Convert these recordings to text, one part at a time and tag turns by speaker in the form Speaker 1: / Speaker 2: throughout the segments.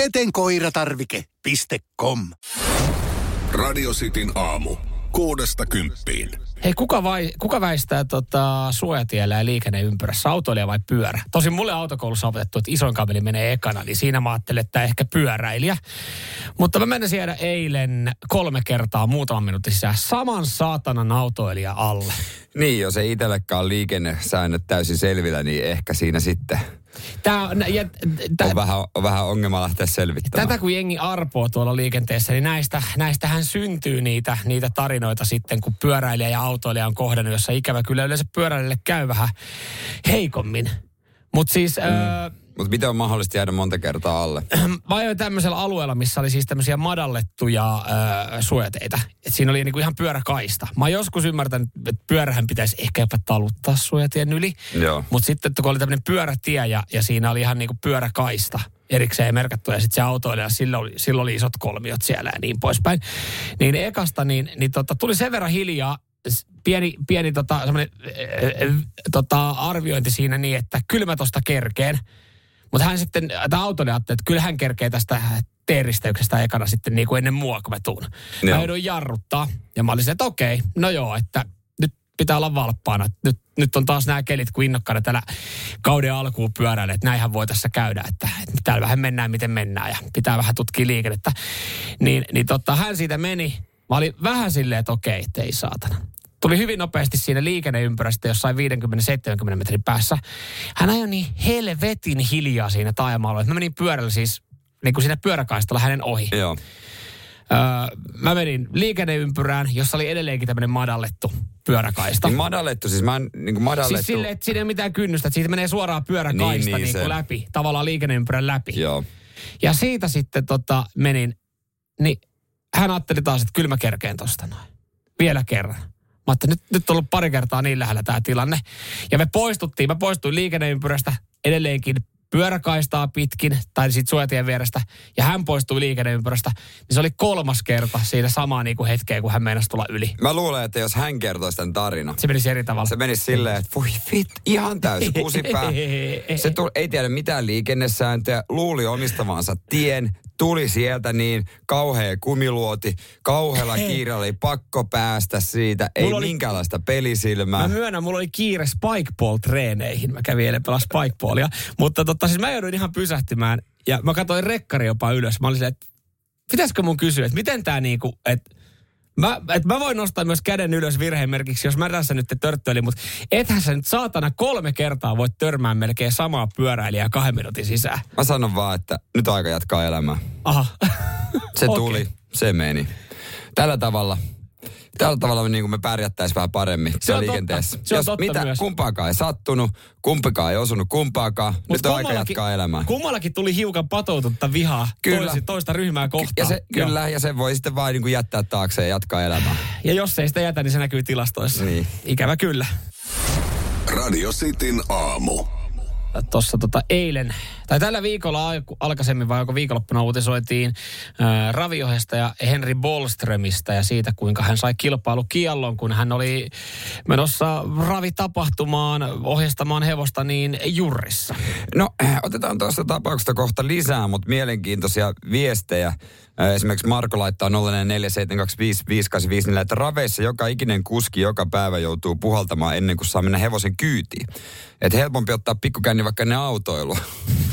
Speaker 1: Petenkoiratarvike.com
Speaker 2: Radio Cityn aamu. Kuudesta kymppiin.
Speaker 3: Hei, kuka, vai, kuka väistää tota, suojatiellä ja liikenneympyrässä, autoilija vai pyörä? Tosin mulle autokoulussa on opetettu, että isoin kaveli menee ekana, niin siinä mä ajattelin, että ehkä pyöräilijä. Mutta mä menen siellä eilen kolme kertaa muutaman minuutin sisään saman saatanan autoilija alle.
Speaker 4: Niin, jos ei itsellekään liikennesäännöt täysin selvillä, niin ehkä siinä sitten
Speaker 3: Tää, on- ja, tää,
Speaker 4: on vähän, on vähän ongelma lähteä selvittämään.
Speaker 3: Tätä kun jengi arpoo tuolla liikenteessä, niin näistä, näistähän syntyy niitä, niitä tarinoita sitten, kun pyöräilijä ja autoilija on kohdannut, jossa ikävä kyllä yleensä pyöräilijälle käy vähän heikommin. Mutta siis mm. öö,
Speaker 4: Mutta miten on mahdollista jäädä monta kertaa alle?
Speaker 3: mä ajoin tämmöisellä alueella, missä oli siis tämmöisiä madallettuja öö, suojateitä. Et siinä oli niinku ihan pyöräkaista. Mä oon joskus ymmärtänyt, että pyörähän pitäisi ehkä jopa taluttaa suojatien yli. Mutta sitten kun oli tämmöinen pyörätie ja, ja siinä oli ihan niinku pyöräkaista erikseen merkattu ja sitten se autoilija, sillä oli, sillä oli isot kolmiot siellä ja niin poispäin. Niin ekasta niin, niin tota, tuli sen verran hiljaa, pieni, pieni tota, äh, äh, tota, arviointi siinä niin, että kyllä mä tosta kerkeen. Mutta hän sitten, tämä autoilija ajatteli, että kyllä hän kerkee tästä teeristeyksestä ekana sitten niin kuin ennen mua, kun mä tuun. Mä joudun jarruttaa. Ja mä olin se, että okei, no joo, että nyt pitää olla valppaana. Nyt, nyt on taas nämä kelit, kun innokkaana täällä kauden alkuun pyöräilee, että näinhän voi tässä käydä, että, että täällä vähän mennään, miten mennään ja pitää vähän tutkia liikennettä. Niin, niin totta, hän siitä meni. Mä olin vähän silleen, että okei, ei saatana. Tuli hyvin nopeasti siinä liikenneympyrästä jossain 50-70 metrin päässä. Hän ajoi niin helvetin hiljaa siinä taajama että mä menin pyörällä siis niin kuin siinä pyöräkaistalla hänen ohi.
Speaker 4: Joo.
Speaker 3: Öö, mä menin liikenneympyrään, jossa oli edelleenkin tämmöinen madallettu pyöräkaista.
Speaker 4: Niin madallettu, siis mä oon niin kuin madallettu.
Speaker 3: Siis silleen, että siinä ei ole mitään kynnystä, että siitä menee suoraan pyöräkaista
Speaker 4: Niin,
Speaker 3: niin,
Speaker 4: niin,
Speaker 3: kuin läpi, tavallaan liikenneympyrän läpi.
Speaker 4: Joo.
Speaker 3: Ja siitä sitten tota, menin, niin hän ajatteli taas, että kyllä mä kerkeen tosta noin. Vielä kerran. Mä nyt, nyt on ollut pari kertaa niin lähellä tämä tilanne. Ja me poistuttiin, mä poistuin liikenneympyrästä edelleenkin pyöräkaistaa pitkin, tai sitten suojatien vierestä, ja hän poistui liikenneympyrästä, niin se oli kolmas kerta siinä samaa niin kuin hetkeen, kun hän meinasi tulla yli.
Speaker 4: Mä luulen, että jos hän kertoisi tämän tarinan,
Speaker 3: Se menisi eri tavalla.
Speaker 4: se menisi silleen, että voi fit, ihan täysi kusipää. Se tuli, ei tiedä mitään liikennesääntöjä, luuli omistavansa tien, tuli sieltä niin kauhea kumiluoti, kauhealla kiireellä oli pakko päästä siitä, ei
Speaker 3: Mulla oli-
Speaker 4: minkäänlaista pelisilmää.
Speaker 3: Mä myönnän, mulla oli kiire spikeball-treeneihin. Mä kävin eilen pelaa spikeballia. Mutta totta, siis mä jouduin ihan pysähtymään. Ja mä katsoin rekkari jopa ylös. Mä olin silleen, että pitäisikö mun kysyä, että miten tää niinku, että Mä, et mä voin nostaa myös käden ylös virheen merkiksi, jos mä tässä nyt törttöilin, mutta ethän sä nyt saatana kolme kertaa voit törmää melkein samaa pyöräilijää kahden minuutin sisään.
Speaker 4: Mä sanon vaan, että nyt aika jatkaa elämää.
Speaker 3: Aha.
Speaker 4: Se tuli, se meni. Tällä tavalla, tällä tavalla me, niin kuin me pärjättäisiin vähän paremmin
Speaker 3: Se on
Speaker 4: liikenteessä.
Speaker 3: totta. Se on
Speaker 4: Jos
Speaker 3: totta
Speaker 4: mitä,
Speaker 3: myös.
Speaker 4: kumpaakaan ei sattunut, kumpikaan ei osunut kumpaakaan,
Speaker 3: Mut
Speaker 4: nyt on aika jatkaa elämää.
Speaker 3: Kummallakin tuli hiukan patoutunutta vihaa
Speaker 4: Kyllä.
Speaker 3: Toisi, toista ryhmää kohtaan.
Speaker 4: Ja se,
Speaker 3: Joo.
Speaker 4: kyllä, ja se voi sitten vain niin kuin jättää taakse ja jatkaa elämää.
Speaker 3: Ja jos ei sitä jätä, niin se näkyy tilastoissa.
Speaker 4: Niin.
Speaker 3: Ikävä kyllä.
Speaker 2: Radio Cityn aamu.
Speaker 3: Tuossa tota eilen, tai tällä viikolla aikaisemmin vai onko viikonloppuna uutisoitiin ää, Raviohesta ja Henry Bolströmistä ja siitä, kuinka hän sai kilpailukiellon, kun hän oli menossa ravitapahtumaan ohjastamaan hevosta niin Jurrissa.
Speaker 4: No, otetaan tuosta tapauksesta kohta lisää, mutta mielenkiintoisia viestejä. Esimerkiksi Marko laittaa 0447255854, että raveissa joka ikinen kuski joka päivä joutuu puhaltamaan ennen kuin saa mennä hevosen kyytiin. Että helpompi ottaa pikkukänni vaikka ne autoilu.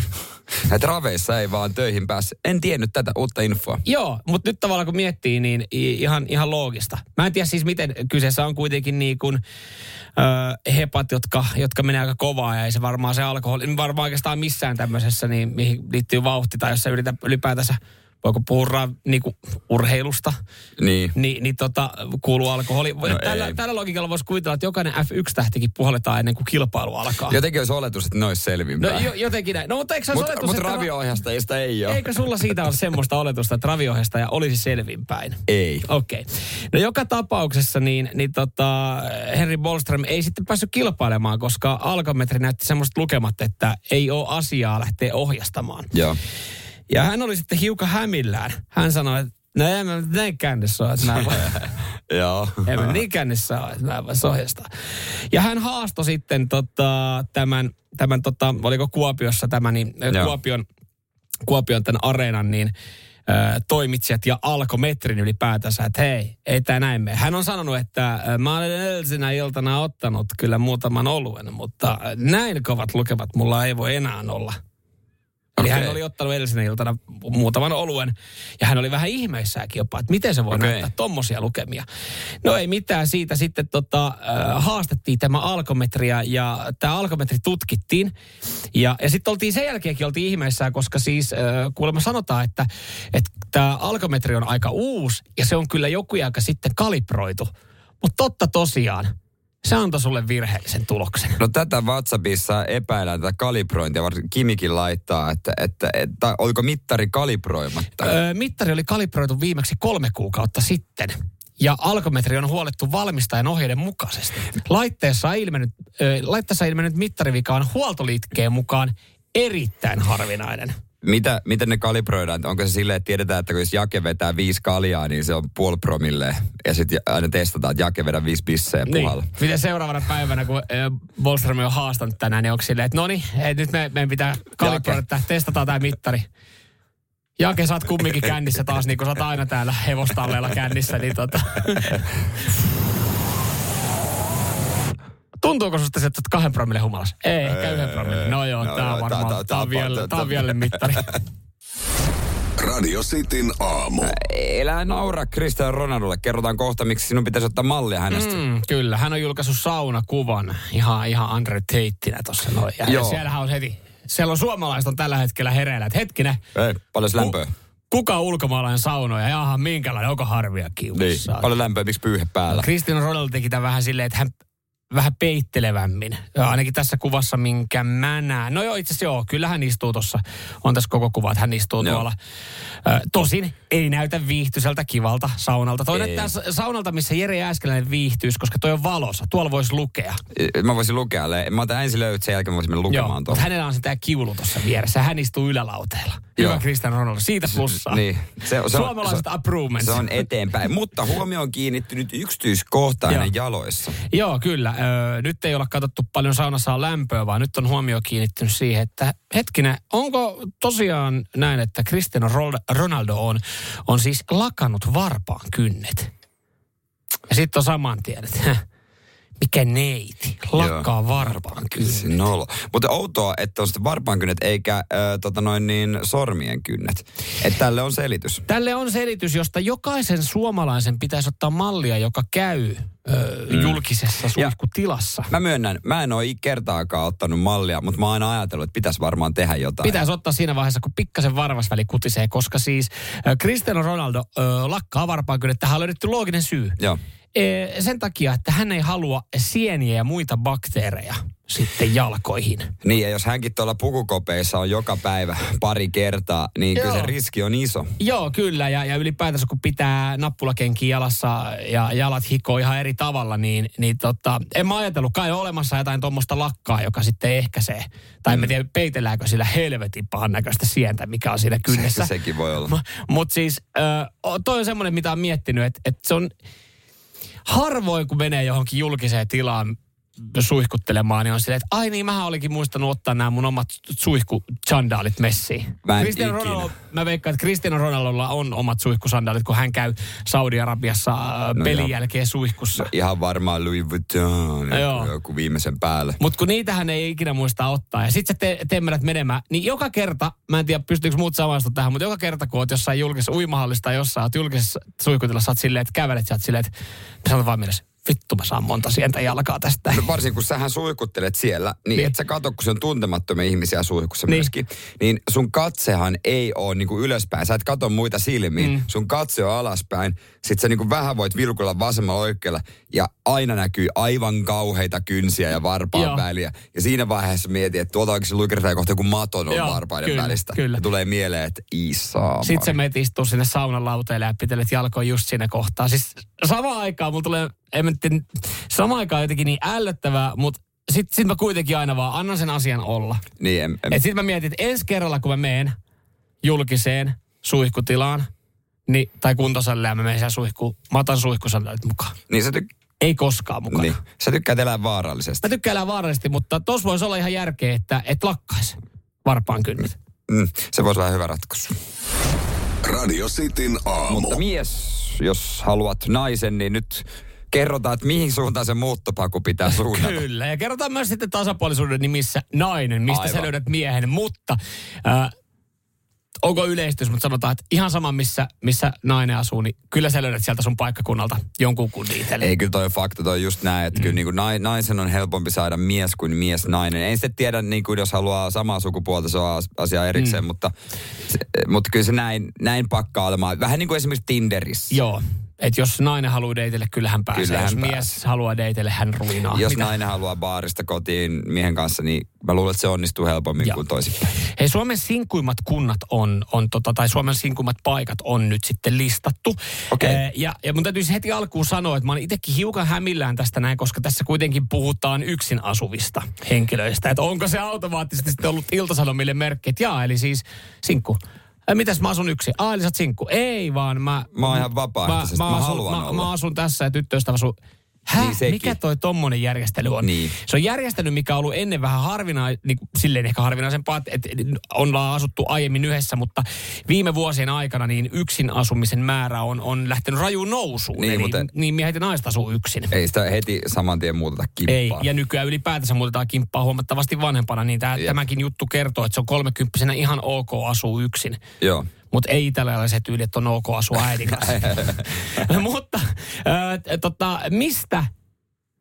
Speaker 4: että raveissa ei vaan töihin pääse. En tiennyt tätä uutta infoa.
Speaker 3: Joo, mutta nyt tavallaan kun miettii, niin ihan, ihan loogista. Mä en tiedä siis miten kyseessä on kuitenkin niin kuin, ö, hepat, jotka, jotka menee aika kovaa ja ei se varmaan se alkoholi, varmaan oikeastaan missään tämmöisessä, niin mihin liittyy vauhti tai jos sä yrität ylipäätänsä voiko puhua niinku, urheilusta,
Speaker 4: Niin.
Speaker 3: niin, niin tota, kuuluu alkoholi. No tällä,
Speaker 4: ei.
Speaker 3: tällä logiikalla voisi kuvitella, että jokainen F1-tähtikin puhalletaan ennen kuin kilpailu alkaa.
Speaker 4: Jotenkin olisi oletus, että ne olisi selvinpäin.
Speaker 3: No jo, jotenkin näin. No mutta eikö se
Speaker 4: Mutta
Speaker 3: oletus,
Speaker 4: mut
Speaker 3: että...
Speaker 4: raviohjastajista ei ole.
Speaker 3: Eikö sulla siitä ole semmoista oletusta, että raviohjastaja olisi selvinpäin?
Speaker 4: Ei.
Speaker 3: Okei. Okay. No joka tapauksessa niin, niin tota, Henry Bolström ei sitten päässyt kilpailemaan, koska alkometri näytti semmoista lukemat, että ei ole asiaa lähteä ohjastamaan.
Speaker 4: Joo.
Speaker 3: Ja hän oli sitten hiukan hämillään. Hän sanoi, että no en mä näin kännissä ole, että mä en voi,
Speaker 4: Joo.
Speaker 3: en mä niin kännissä ole, että mä voi ohjastaa. Ja hän haastoi sitten tota, tämän, tämän tota, oliko Kuopiossa tämä, niin
Speaker 4: Joo.
Speaker 3: Kuopion, Kuopion tämän areenan, niin toimitsijat ja alkometrin ylipäätänsä, että hei, ei tämä näin mene. Hän on sanonut, että mä olen edellisenä iltana ottanut kyllä muutaman oluen, mutta näin kovat lukemat mulla ei voi enää olla. Eli
Speaker 4: Okei.
Speaker 3: hän oli ottanut edellisenä iltana muutaman oluen ja hän oli vähän ihmeissäänkin jopa, että miten se voi
Speaker 4: Okei.
Speaker 3: näyttää tommosia lukemia. No ei mitään, siitä sitten tota, äh, haastettiin tämä alkometria ja tämä alkometri tutkittiin. Ja, ja sitten oltiin sen jälkeenkin oltiin ihmeissään, koska siis äh, kuulemma sanotaan, että, että tämä alkometri on aika uusi ja se on kyllä joku aika sitten kalibroitu. Mutta totta tosiaan, se antoi sulle virheellisen tuloksen.
Speaker 4: No tätä WhatsAppissa epäillään tätä kalibrointia, varsinkin Kimikin laittaa, että, että, että oliko mittari kalibroimatta.
Speaker 3: Öö, mittari oli kalibroitu viimeksi kolme kuukautta sitten. Ja alkometri on huolettu valmistajan ohjeiden mukaisesti. Laitteessa ilmennyt, ö, laitteessa ilmennyt mittarivika on huoltoliikkeen mukaan erittäin harvinainen.
Speaker 4: Mitä, miten ne kalibroidaan? Onko se silleen, että tiedetään, että kun jos Jake vetää viisi kaljaa, niin se on puoli promille. Ja sitten aina testataan, että Jake vedä viisi bissejä puhalla.
Speaker 3: Niin. Miten seuraavana päivänä, kun ö, Bolström on haastanut tänään, niin onko silleen, että no niin, nyt me, meidän pitää kalibroida, että testataan tämä mittari. Jake, sä oot kumminkin kännissä taas, niin kuin sä oot aina täällä hevostalleella kännissä, niin tota... Tuntuuko susta se, että oot kahden promille humalassa? Ei, ehkä yhden promille. No joo,
Speaker 4: No
Speaker 3: tää on varmaan,
Speaker 4: tää-
Speaker 3: tää on vielä,
Speaker 4: tää-
Speaker 3: on vielä mittari.
Speaker 2: Radio Cityn aamu.
Speaker 4: Elää naura Cristiano Ronaldolle. Kerrotaan kohta, miksi sinun pitäisi ottaa mallia hänestä. Mm.
Speaker 3: Kyllä, hän on julkaissut saunakuvan ihan, ihan Andre Teittinä tuossa noin. Ja,
Speaker 4: Joo.
Speaker 3: siellähän on heti, siellä on suomalaiset on tällä hetkellä hereillä, hetkinen,
Speaker 4: Ei, paljon lämpöä.
Speaker 3: kuka ulkomaalainen saunoja? Jaha, minkälainen, onko harvia
Speaker 4: Niin,
Speaker 3: kiuassa?
Speaker 4: paljon lämpöä, miksi pyyhe päällä?
Speaker 3: Cristiano Ronaldo teki tämän vähän silleen, että hän vähän peittelevämmin. Ja ainakin tässä kuvassa, minkä mä näen. No joo, itse asiassa joo, kyllä hän istuu tuossa. On tässä koko kuva, että hän istuu
Speaker 4: Joo.
Speaker 3: tuolla. Ö, tosin ei näytä viihtyiseltä kivalta saunalta. Toi näyttää sa- saunalta, missä Jere Jääskeläinen viihtyisi, koska toi on valossa. Tuolla voisi lukea.
Speaker 4: Mä voisin lukea. Mä otan ensin löyt, sen jälkeen mä voisin mennä
Speaker 3: Joo,
Speaker 4: lukemaan
Speaker 3: mutta
Speaker 4: tuolla.
Speaker 3: hänellä on se tää kiulu tuossa vieressä. Hän istuu ylälauteella. Hyvä
Speaker 4: Joo.
Speaker 3: Cristiano Ronaldo. Siitä plussaa.
Speaker 4: Niin. Se, se, on-
Speaker 3: Suomalaiset
Speaker 4: se,
Speaker 3: approvements.
Speaker 4: se on eteenpäin. Mutta huomio on kiinnittynyt yksityiskohtaan
Speaker 3: Joo.
Speaker 4: jaloissa.
Speaker 3: Joo, kyllä. Öö, nyt ei olla katsottu paljon saunassa lämpöä, vaan nyt on huomio kiinnittynyt siihen, että hetkinen, onko tosiaan näin, että Cristiano Ronaldo on, on siis lakannut varpaan kynnet. Ja sitten on saman tien, että mikä neiti, lakkaa
Speaker 4: Joo.
Speaker 3: varpaan
Speaker 4: Kyllä se
Speaker 3: kynnet.
Speaker 4: nolo. Mutta outoa, että on sitten varpaankynnet eikä äh, tota noin niin, sormien kynnet. Että tälle on selitys.
Speaker 3: Tälle on selitys, josta jokaisen suomalaisen pitäisi ottaa mallia, joka käy ö, julkisessa suihkutilassa.
Speaker 4: Mä myönnän, mä en ole kertaakaan ottanut mallia, mutta mä oon aina ajatellut, että pitäisi varmaan tehdä jotain.
Speaker 3: Pitäisi ottaa siinä vaiheessa, kun pikkasen varvasväli kutisee, koska siis Cristiano Ronaldo ö, lakkaa varpaan kyllä, että tähän on löydetty looginen syy.
Speaker 4: Joo.
Speaker 3: E, sen takia, että hän ei halua sieniä ja muita bakteereja sitten jalkoihin.
Speaker 4: Niin, ja jos hänkin tuolla pukukopeissa on joka päivä pari kertaa, niin kyllä se
Speaker 3: Joo.
Speaker 4: riski on iso.
Speaker 3: Joo, kyllä. Ja, ja ylipäätänsä kun pitää nappulakenkiä jalassa ja jalat hikoo ihan eri tavalla, niin, niin tota, en mä ajatellut, kai on olemassa jotain tuommoista lakkaa, joka sitten ehkäisee. Tai en mä tiedä, peitelläänkö sillä helvetin pahan näköistä sientä, mikä on siinä kynnessä.
Speaker 4: Se, sekin voi olla.
Speaker 3: Mutta siis ö, toi on semmoinen, mitä on miettinyt, että et se on harvoin, kun menee johonkin julkiseen tilaan suihkuttelemaan, niin on silleen, että ai niin, mähän olikin muistanut ottaa nämä mun omat suihkuchandaalit messiin.
Speaker 4: Mä en
Speaker 3: Cristiano
Speaker 4: ikinä.
Speaker 3: Ronaldo, mä veikkaan, että Cristiano Ronaldolla on omat suihkusandaalit, kun hän käy Saudi-Arabiassa äh,
Speaker 4: No
Speaker 3: pelin
Speaker 4: joo.
Speaker 3: jälkeen suihkussa.
Speaker 4: Ihan varmaan Louis Vuitton,
Speaker 3: Joo.
Speaker 4: joku, joku viimeisen päälle.
Speaker 3: Mutta kun niitähän ei ikinä muista ottaa. Ja sit sä te, temmellät menemään, niin joka kerta, mä en tiedä pystyykö muut samaistua tähän, mutta joka kerta kun oot jossain julkisessa uimahallista jossain, oot julkisessa suihkutilassa, oot silleen, että kävelet, sä oot silleen, että sä oot vaan mielessä, vittu mä saan monta sientä jalkaa tästä.
Speaker 4: No varsinkin kun sähän suihkuttelet siellä, niin,
Speaker 3: Niin.
Speaker 4: et sä katso, kun se on tuntemattomia ihmisiä suihkussa
Speaker 3: Niin.
Speaker 4: myöskin. Niin sun katsehan ei ole niinku ylöspäin. Sä et katso muita silmiin.
Speaker 3: Mm.
Speaker 4: Sun katse on alaspäin. Sitten sä niinku vähän voit vilkulla vasemmalla oikealla. Ja aina näkyy aivan kauheita kynsiä ja varpaan
Speaker 3: Joo.
Speaker 4: väliä. Ja siinä vaiheessa mietin, että tuolta oikeasti luikertaa kohta joku maton on
Speaker 3: Joo,
Speaker 4: varpaiden
Speaker 3: kyllä,
Speaker 4: välistä.
Speaker 3: kyllä.
Speaker 4: Ja tulee mieleen, että isaa.
Speaker 3: Sitten sä menet istua sinne saunan lauteelle ja pitelet jalkoja just siinä kohtaa. Siis samaan aikaan mulla tulee, en mä tiedä, samaan aikaan jotenkin niin ällöttävää, mutta sitten sit mä kuitenkin aina vaan annan sen asian olla.
Speaker 4: Niin, en, en,
Speaker 3: Et sit mä mietin, että ensi kerralla kun mä meen julkiseen suihkutilaan, niin, tai kuntosalille ja mä menen siellä suihkuun, mä otan suihkusandalit mukaan.
Speaker 4: niin, sä, tyk-
Speaker 3: Ei koskaan mukana.
Speaker 4: niin, sä tykkäät elää vaarallisesti.
Speaker 3: Mä tykkään elää vaarallisesti, mutta tos voisi olla ihan järkeä, että et lakkaisi varpaan kynnit.
Speaker 4: Mm, se voisi olla hyvä ratkaisu.
Speaker 2: Radio Cityn aamu.
Speaker 4: Mutta mies, jos haluat naisen, niin nyt kerrotaan, että mihin suuntaan se muuttopaku pitää suunnata.
Speaker 3: Kyllä, ja kerrotaan myös sitten tasapuolisuuden nimissä nainen, mistä Aivan. sä löydät miehen. Mutta äh, onko yleistys, mutta sanotaan, että ihan sama missä, missä nainen asuu, niin kyllä sä löydät sieltä sun paikkakunnalta jonkun kun itselle.
Speaker 4: Ei kyllä toi on fakta, toi on just näin, että mm. kyllä niin kuin nai- naisen on helpompi saada mies kuin mies nainen. En sitten tiedä, niin kuin jos haluaa samaa sukupuolta, se on as- asia erikseen, mm. mutta, se, mutta kyllä se näin, näin pakkaa olemaan. Vähän niin kuin esimerkiksi Tinderissä.
Speaker 3: Joo. Että jos nainen haluaa deitille, kyllä hän pääsee.
Speaker 4: Kyllä
Speaker 3: jos
Speaker 4: hän
Speaker 3: mies
Speaker 4: pääsee.
Speaker 3: haluaa deitille, hän ruinaa.
Speaker 4: Jos
Speaker 3: Mitä?
Speaker 4: nainen haluaa baarista kotiin miehen kanssa, niin mä luulen, että se onnistuu helpommin
Speaker 3: Joo.
Speaker 4: kuin toisinpäin.
Speaker 3: Hei, Suomen sinkuimmat kunnat on, on tota, tai Suomen sinkuimmat paikat on nyt sitten listattu.
Speaker 4: Okei.
Speaker 3: Eh, ja, ja mun täytyisi heti alkuun sanoa, että mä olen itsekin hiukan hämillään tästä näin, koska tässä kuitenkin puhutaan yksin asuvista henkilöistä. Että onko se automaattisesti sitten ollut iltasanomille merkki, että jaa, eli siis sinkku. Mitäs mä asun sä oot sinkku. Ei vaan mä...
Speaker 4: Mä oon ihan vapaaehtoisesti, mä
Speaker 3: asun,
Speaker 4: haluan
Speaker 3: mä,
Speaker 4: olla.
Speaker 3: mä asun tässä ja tyttöystävä asuu... Häh?
Speaker 4: Niin sekin.
Speaker 3: mikä toi tommonen järjestely on?
Speaker 4: Niin.
Speaker 3: Se on järjestely, mikä on ollut ennen vähän harvinainen, niin kuin silleen ehkä harvinaisempaa, että ollaan asuttu aiemmin yhdessä, mutta viime vuosien aikana niin yksin asumisen määrä on, on lähtenyt rajuun nousuun.
Speaker 4: Niin,
Speaker 3: Eli
Speaker 4: mutta-
Speaker 3: niin miehet ja naiset asuu yksin.
Speaker 4: Ei sitä heti saman tien muuteta kimppaa.
Speaker 3: Ei, ja nykyään ylipäätänsä muutetaan kimppaa huomattavasti vanhempana, niin tää, tämäkin juttu kertoo, että se on kolmekymppisenä ihan ok asuu yksin.
Speaker 4: Joo.
Speaker 3: Mutta ei italialaiset tyyli, että on ok asua äidin kanssa. Mutta äh, tota, mistä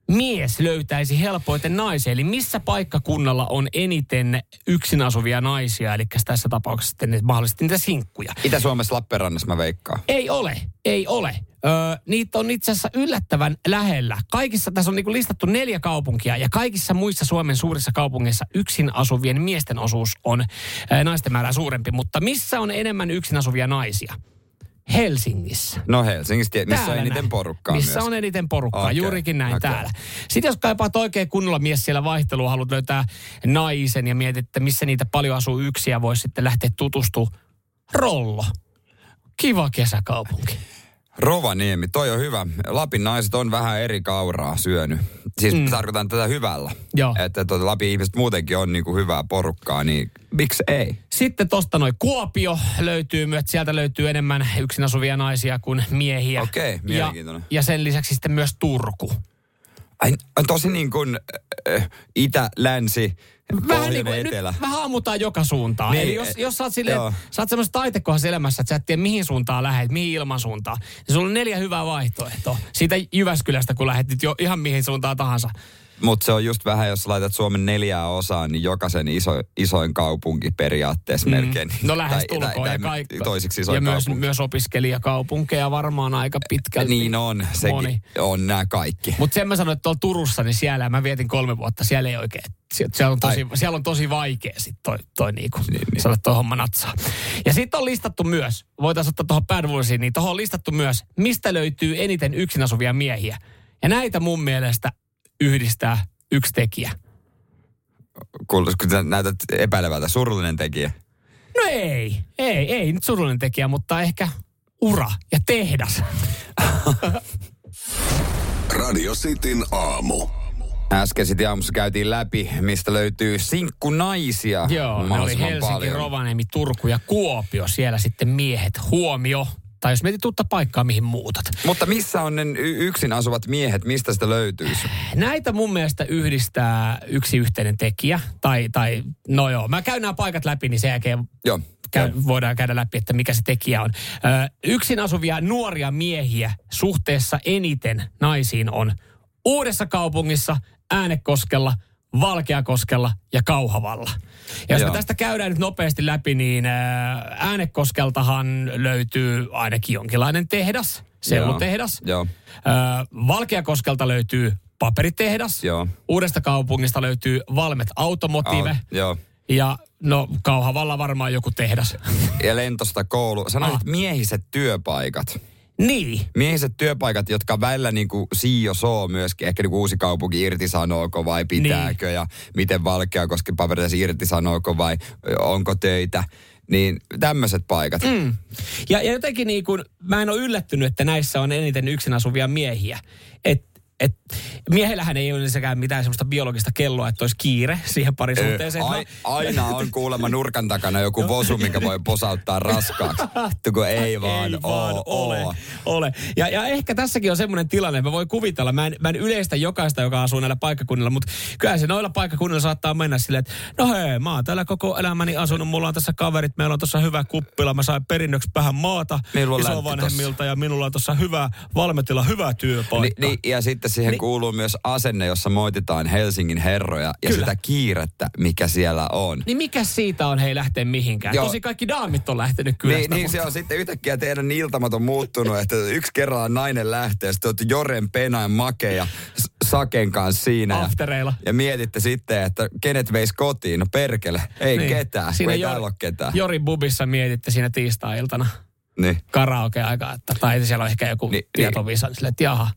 Speaker 3: mies löytäisi helpoiten naisen? Eli missä paikkakunnalla on eniten yksin asuvia naisia, eli tässä tapauksessa sitten mahdollisesti niitä sinkkuja?
Speaker 4: Itä-Suomessa Lappeenrannassa mä veikkaan.
Speaker 3: Ei ole, ei ole. Öö, niitä on itse asiassa yllättävän lähellä. Kaikissa, tässä on niinku listattu neljä kaupunkia ja kaikissa muissa Suomen suurissa kaupungeissa yksin asuvien miesten osuus on ää, naisten määrää suurempi. Mutta missä on enemmän yksin asuvia naisia? Helsingissä.
Speaker 4: No Helsingissä, missä on
Speaker 3: Täällä
Speaker 4: eniten
Speaker 3: näin.
Speaker 4: porukkaa
Speaker 3: Missä
Speaker 4: myös.
Speaker 3: on eniten porukkaa,
Speaker 4: Okei,
Speaker 3: juurikin näin
Speaker 4: okei.
Speaker 3: täällä. Sitten jos kaipaat oikein kunnolla mies siellä vaihtelua, haluat löytää naisen ja mietit, että missä niitä paljon asuu yksi ja voisi sitten lähteä tutustumaan. Rollo. Kiva kesäkaupunki.
Speaker 4: Rovaniemi, toi on hyvä. Lapin naiset on vähän eri kauraa syönyt. Siis mm. tarkoitan tätä hyvällä.
Speaker 3: Joo.
Speaker 4: Että tuota, Lapin ihmiset muutenkin on niinku hyvää porukkaa, niin miksi ei?
Speaker 3: Sitten tosta noin Kuopio löytyy myös, sieltä löytyy enemmän yksin asuvia naisia kuin miehiä.
Speaker 4: Okei, mielenkiintoinen.
Speaker 3: Ja, ja sen lisäksi sitten myös Turku.
Speaker 4: Ai, on tosi niin kuin äh, itä, länsi, pohjoinen,
Speaker 3: niin kuin,
Speaker 4: etelä.
Speaker 3: nyt vähän ammutaan joka suuntaan.
Speaker 4: Niin,
Speaker 3: Eli jos,
Speaker 4: eh,
Speaker 3: jos sä oot, silleen,
Speaker 4: joo.
Speaker 3: sä oot semmoisessa taitekohdassa elämässä, että sä et tiedä mihin suuntaan lähet, mihin ilmansuuntaan, niin sulla on neljä hyvää vaihtoehtoa. Siitä Jyväskylästä, kun lähdet nyt jo ihan mihin suuntaan tahansa.
Speaker 4: Mutta se on just vähän, jos laitat Suomen neljää osaan, niin jokaisen iso, isoin kaupunki periaatteessa melkein.
Speaker 3: No lähes
Speaker 4: Tai- tai-
Speaker 3: tulkoon.
Speaker 4: tai
Speaker 3: ja.
Speaker 4: Toisiksi isoin
Speaker 3: Ja myös,
Speaker 4: kaupunki.
Speaker 3: myös opiskelijakaupunkeja varmaan aika pitkälti.
Speaker 4: Niin on, sekin
Speaker 3: Moni.
Speaker 4: on nämä kaikki.
Speaker 3: Mutta sen mä sanoin, että tuolla Turussa, niin siellä mä vietin kolme vuotta, siellä ei oikein. Sie- Siellä on tosi, siellä on tosi vaikea sit toi, toi niinku, niin, niin. sanoa, toi homma natsaa. Ja sitten on listattu myös, voitaisiin ottaa tuohon Bad Boysiin, niin tuohon on listattu myös, mistä löytyy eniten yksin asuvia miehiä. Ja näitä mun mielestä yhdistää yksi tekijä.
Speaker 4: Kun, kun sä näytät epäilevältä, surullinen tekijä.
Speaker 3: No ei, ei, ei nyt surullinen tekijä, mutta ehkä ura ja tehdas.
Speaker 2: Radio Cityn aamu.
Speaker 4: Äsken sitten aamussa käytiin läpi, mistä löytyy sinkkunaisia.
Speaker 3: Joo, ne oli Helsinki,
Speaker 4: paljon.
Speaker 3: Rovaniemi, Turku ja Kuopio. Siellä sitten miehet. Huomio. Tai jos mietit uutta paikkaa, mihin muutat.
Speaker 4: Mutta missä on ne yksin asuvat miehet, mistä sitä löytyisi?
Speaker 3: Näitä mun mielestä yhdistää yksi yhteinen tekijä. Tai, tai no joo, mä käyn nämä paikat läpi, niin sen jälkeen
Speaker 4: Joo.
Speaker 3: käy, voidaan käydä läpi, että mikä se tekijä on. Ö, yksin asuvia nuoria miehiä suhteessa eniten naisiin on Uudessa kaupungissa, Äänekoskella, Valkeakoskella ja Kauhavalla. Ja jos me tästä käydään nyt nopeasti läpi, niin ää, Äänekoskeltahan löytyy ainakin jonkinlainen tehdas, sellutehdas.
Speaker 4: Joo.
Speaker 3: Ää, Valkeakoskelta löytyy paperitehdas.
Speaker 4: Joo.
Speaker 3: Uudesta kaupungista löytyy Valmet Automotive.
Speaker 4: Au, joo.
Speaker 3: Ja no Kauhavalla varmaan joku tehdas.
Speaker 4: Ja lentosta koulu. Sanoit,
Speaker 3: Ah.
Speaker 4: miehiset työpaikat.
Speaker 3: Niin.
Speaker 4: Miehiset työpaikat, jotka välillä niin kuin Sio soo myöskin, ehkä niin kuin uusi kaupunki irtisanooko vai pitääkö
Speaker 3: Niin.
Speaker 4: ja miten Valkeakoski paperitehdas irtisanooko vai onko töitä. Niin tämmöiset paikat. Mm.
Speaker 3: Ja, ja jotenkin niin kuin, mä en ole yllättynyt, että näissä on eniten yksin asuvia miehiä. Et, et, miehellähän ei ole yleensäkään mitään semmoista biologista kelloa, että olisi kiire siihen parisuhteeseen.
Speaker 4: Ai,
Speaker 3: No,
Speaker 4: aina on kuulemma nurkan takana joku vosu, minkä voi posauttaa raskaaksi. Kun ei vaan,
Speaker 3: ei vaan ole.
Speaker 4: oo.
Speaker 3: ole. Ja, ja ehkä tässäkin on semmoinen tilanne, että mä voin kuvitella, mä en, mä en yleistä jokaista, joka asuu näillä paikkakunnilla, mutta kyllä se noilla paikkakunnilla saattaa mennä silleen, että no hei, mä oon täällä koko elämäni asunut, mulla on tässä kaverit, meillä on tuossa hyvä kuppila, mä sain perinnöksi vähän maata isovanhemmilta ja minulla on tuossa hyvä valmetilla, hyvä työpaikka.
Speaker 4: Ni, ni, ja sitten siihen
Speaker 3: Niin.
Speaker 4: kuuluu myös asenne, jossa moititaan Helsingin herroja ja
Speaker 3: Kyllä.
Speaker 4: sitä kiirettä, mikä siellä on.
Speaker 3: Niin mikä siitä on hei lähteä mihinkään?
Speaker 4: Joo.
Speaker 3: Tosi kaikki daamit on lähtenyt kylästä.
Speaker 4: Niin, niin
Speaker 3: mutta-
Speaker 4: se on sitten yhtäkkiä teidän iltamat on muuttunut, että yksi kerrallaan nainen lähtee, sitten olette Joren, Penain, Make ja Saken kanssa siinä. Ja,
Speaker 3: Aftereilla.
Speaker 4: ja mietitte sitten, että kenet veisi kotiin. No perkele, ei niin. ketään, kun ei täällä ole ketään.
Speaker 3: Jori Bubissa mietitte siinä tiistai-iltana
Speaker 4: Niin.
Speaker 3: karaoke-aika, että, tai siellä on ehkä joku
Speaker 4: Niin,
Speaker 3: tietovisa, niin. silleen, että jaha.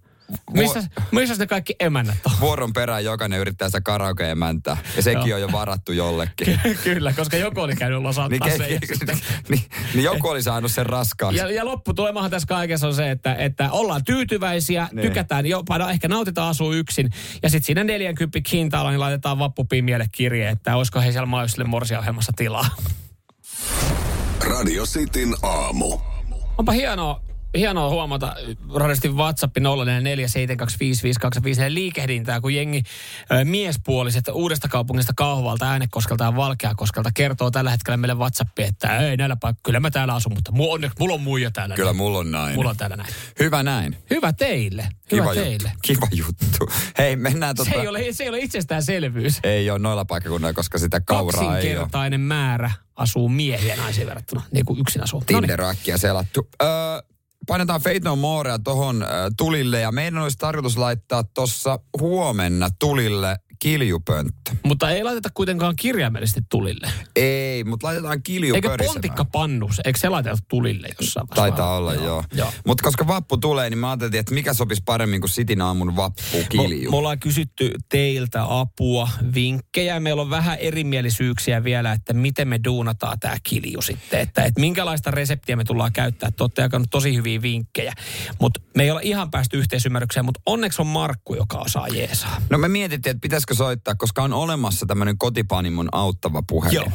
Speaker 3: Missä, missä ne kaikki emännät on?
Speaker 4: Vuoron perään jokainen yrittää sitä karaoke-emäntää. Ja sekin on jo varattu jollekin.
Speaker 3: Kyllä, koska joku oli käynyt
Speaker 4: niin,
Speaker 3: losattaa
Speaker 4: ke-
Speaker 3: sen. Sitten,
Speaker 4: niin, niin joku oli saanut sen raskaaksi.
Speaker 3: ja, ja lopputulemahan tässä kaikessa on se, että, että ollaan tyytyväisiä,
Speaker 4: Niin.
Speaker 3: tykätään jopa, no ehkä nautitaan asua yksin. Ja sitten siinä 40 kintaalla niin laitetaan vappupimielle kirje, että olisiko he siellä Maisille morsiaohjelmassa tilaa.
Speaker 2: Radio Cityn aamu.
Speaker 3: Onpa hienoa, hienoa huomata radistin WhatsApp 0447255254 liikehdintää, kun jengi miespuoliset uudesta kaupungista Kauhavalta, Äänekoskelta ja Valkeakoskelta kertoo tällä hetkellä meille WhatsAppiin, että ei näillä paikalla, kyllä mä täällä asun, mutta mu, onneksi mulla on muija täällä.
Speaker 4: Kyllä
Speaker 3: näin.
Speaker 4: mulla on näin.
Speaker 3: Mulla on täällä näin.
Speaker 4: Hyvä näin.
Speaker 3: Hyvä teille. Hyvä
Speaker 4: Kiva
Speaker 3: teille.
Speaker 4: juttu. Kiva juttu. Hei, mennään tota...
Speaker 3: Se ei, ole, se ei ole itsestäänselvyys.
Speaker 4: ei ole noilla paikkakunnilla, koska sitä kauraa ei ole.
Speaker 3: Määrä asuu miehiä naisiin verrattuna, niin kuin yksin asuu. Noniin.
Speaker 4: Tinder-äkkiä selattu. Öö, painetaan Fate No Morea tohon ö, tulille ja meidän olisi tarkoitus laittaa tuossa huomenna tulille kiljupönttö.
Speaker 3: Mutta ei laiteta kuitenkaan kirjaimellisesti tulille.
Speaker 4: Ei, mutta laitetaan
Speaker 3: Eikö
Speaker 4: kiljupörisemään.
Speaker 3: pontikka pannus, eikö se laiteta tulille jossain vaiheessa?
Speaker 4: Taitaa olla, joo. joo.
Speaker 3: joo.
Speaker 4: Mutta koska vappu tulee, niin mä ajattelin, että mikä sopisi paremmin kuin Sitin aamun vappu kilju.
Speaker 3: Me ollaan kysytty teiltä apua, vinkkejä. Meillä on vähän erimielisyyksiä vielä, että miten me duunataan tämä kilju sitten. Että, että minkälaista reseptiä me tullaan käyttää. Te olette jakanut tosi hyviä vinkkejä. Mutta me ei olla ihan päästy yhteisymmärrykseen, mutta onneksi on Markku, joka osaa jeesaa.
Speaker 4: No me mietittiin, että pitäisikö soittaa, koska on olemassa tämmöinen kotipanimon auttava puhelin.
Speaker 3: Joo.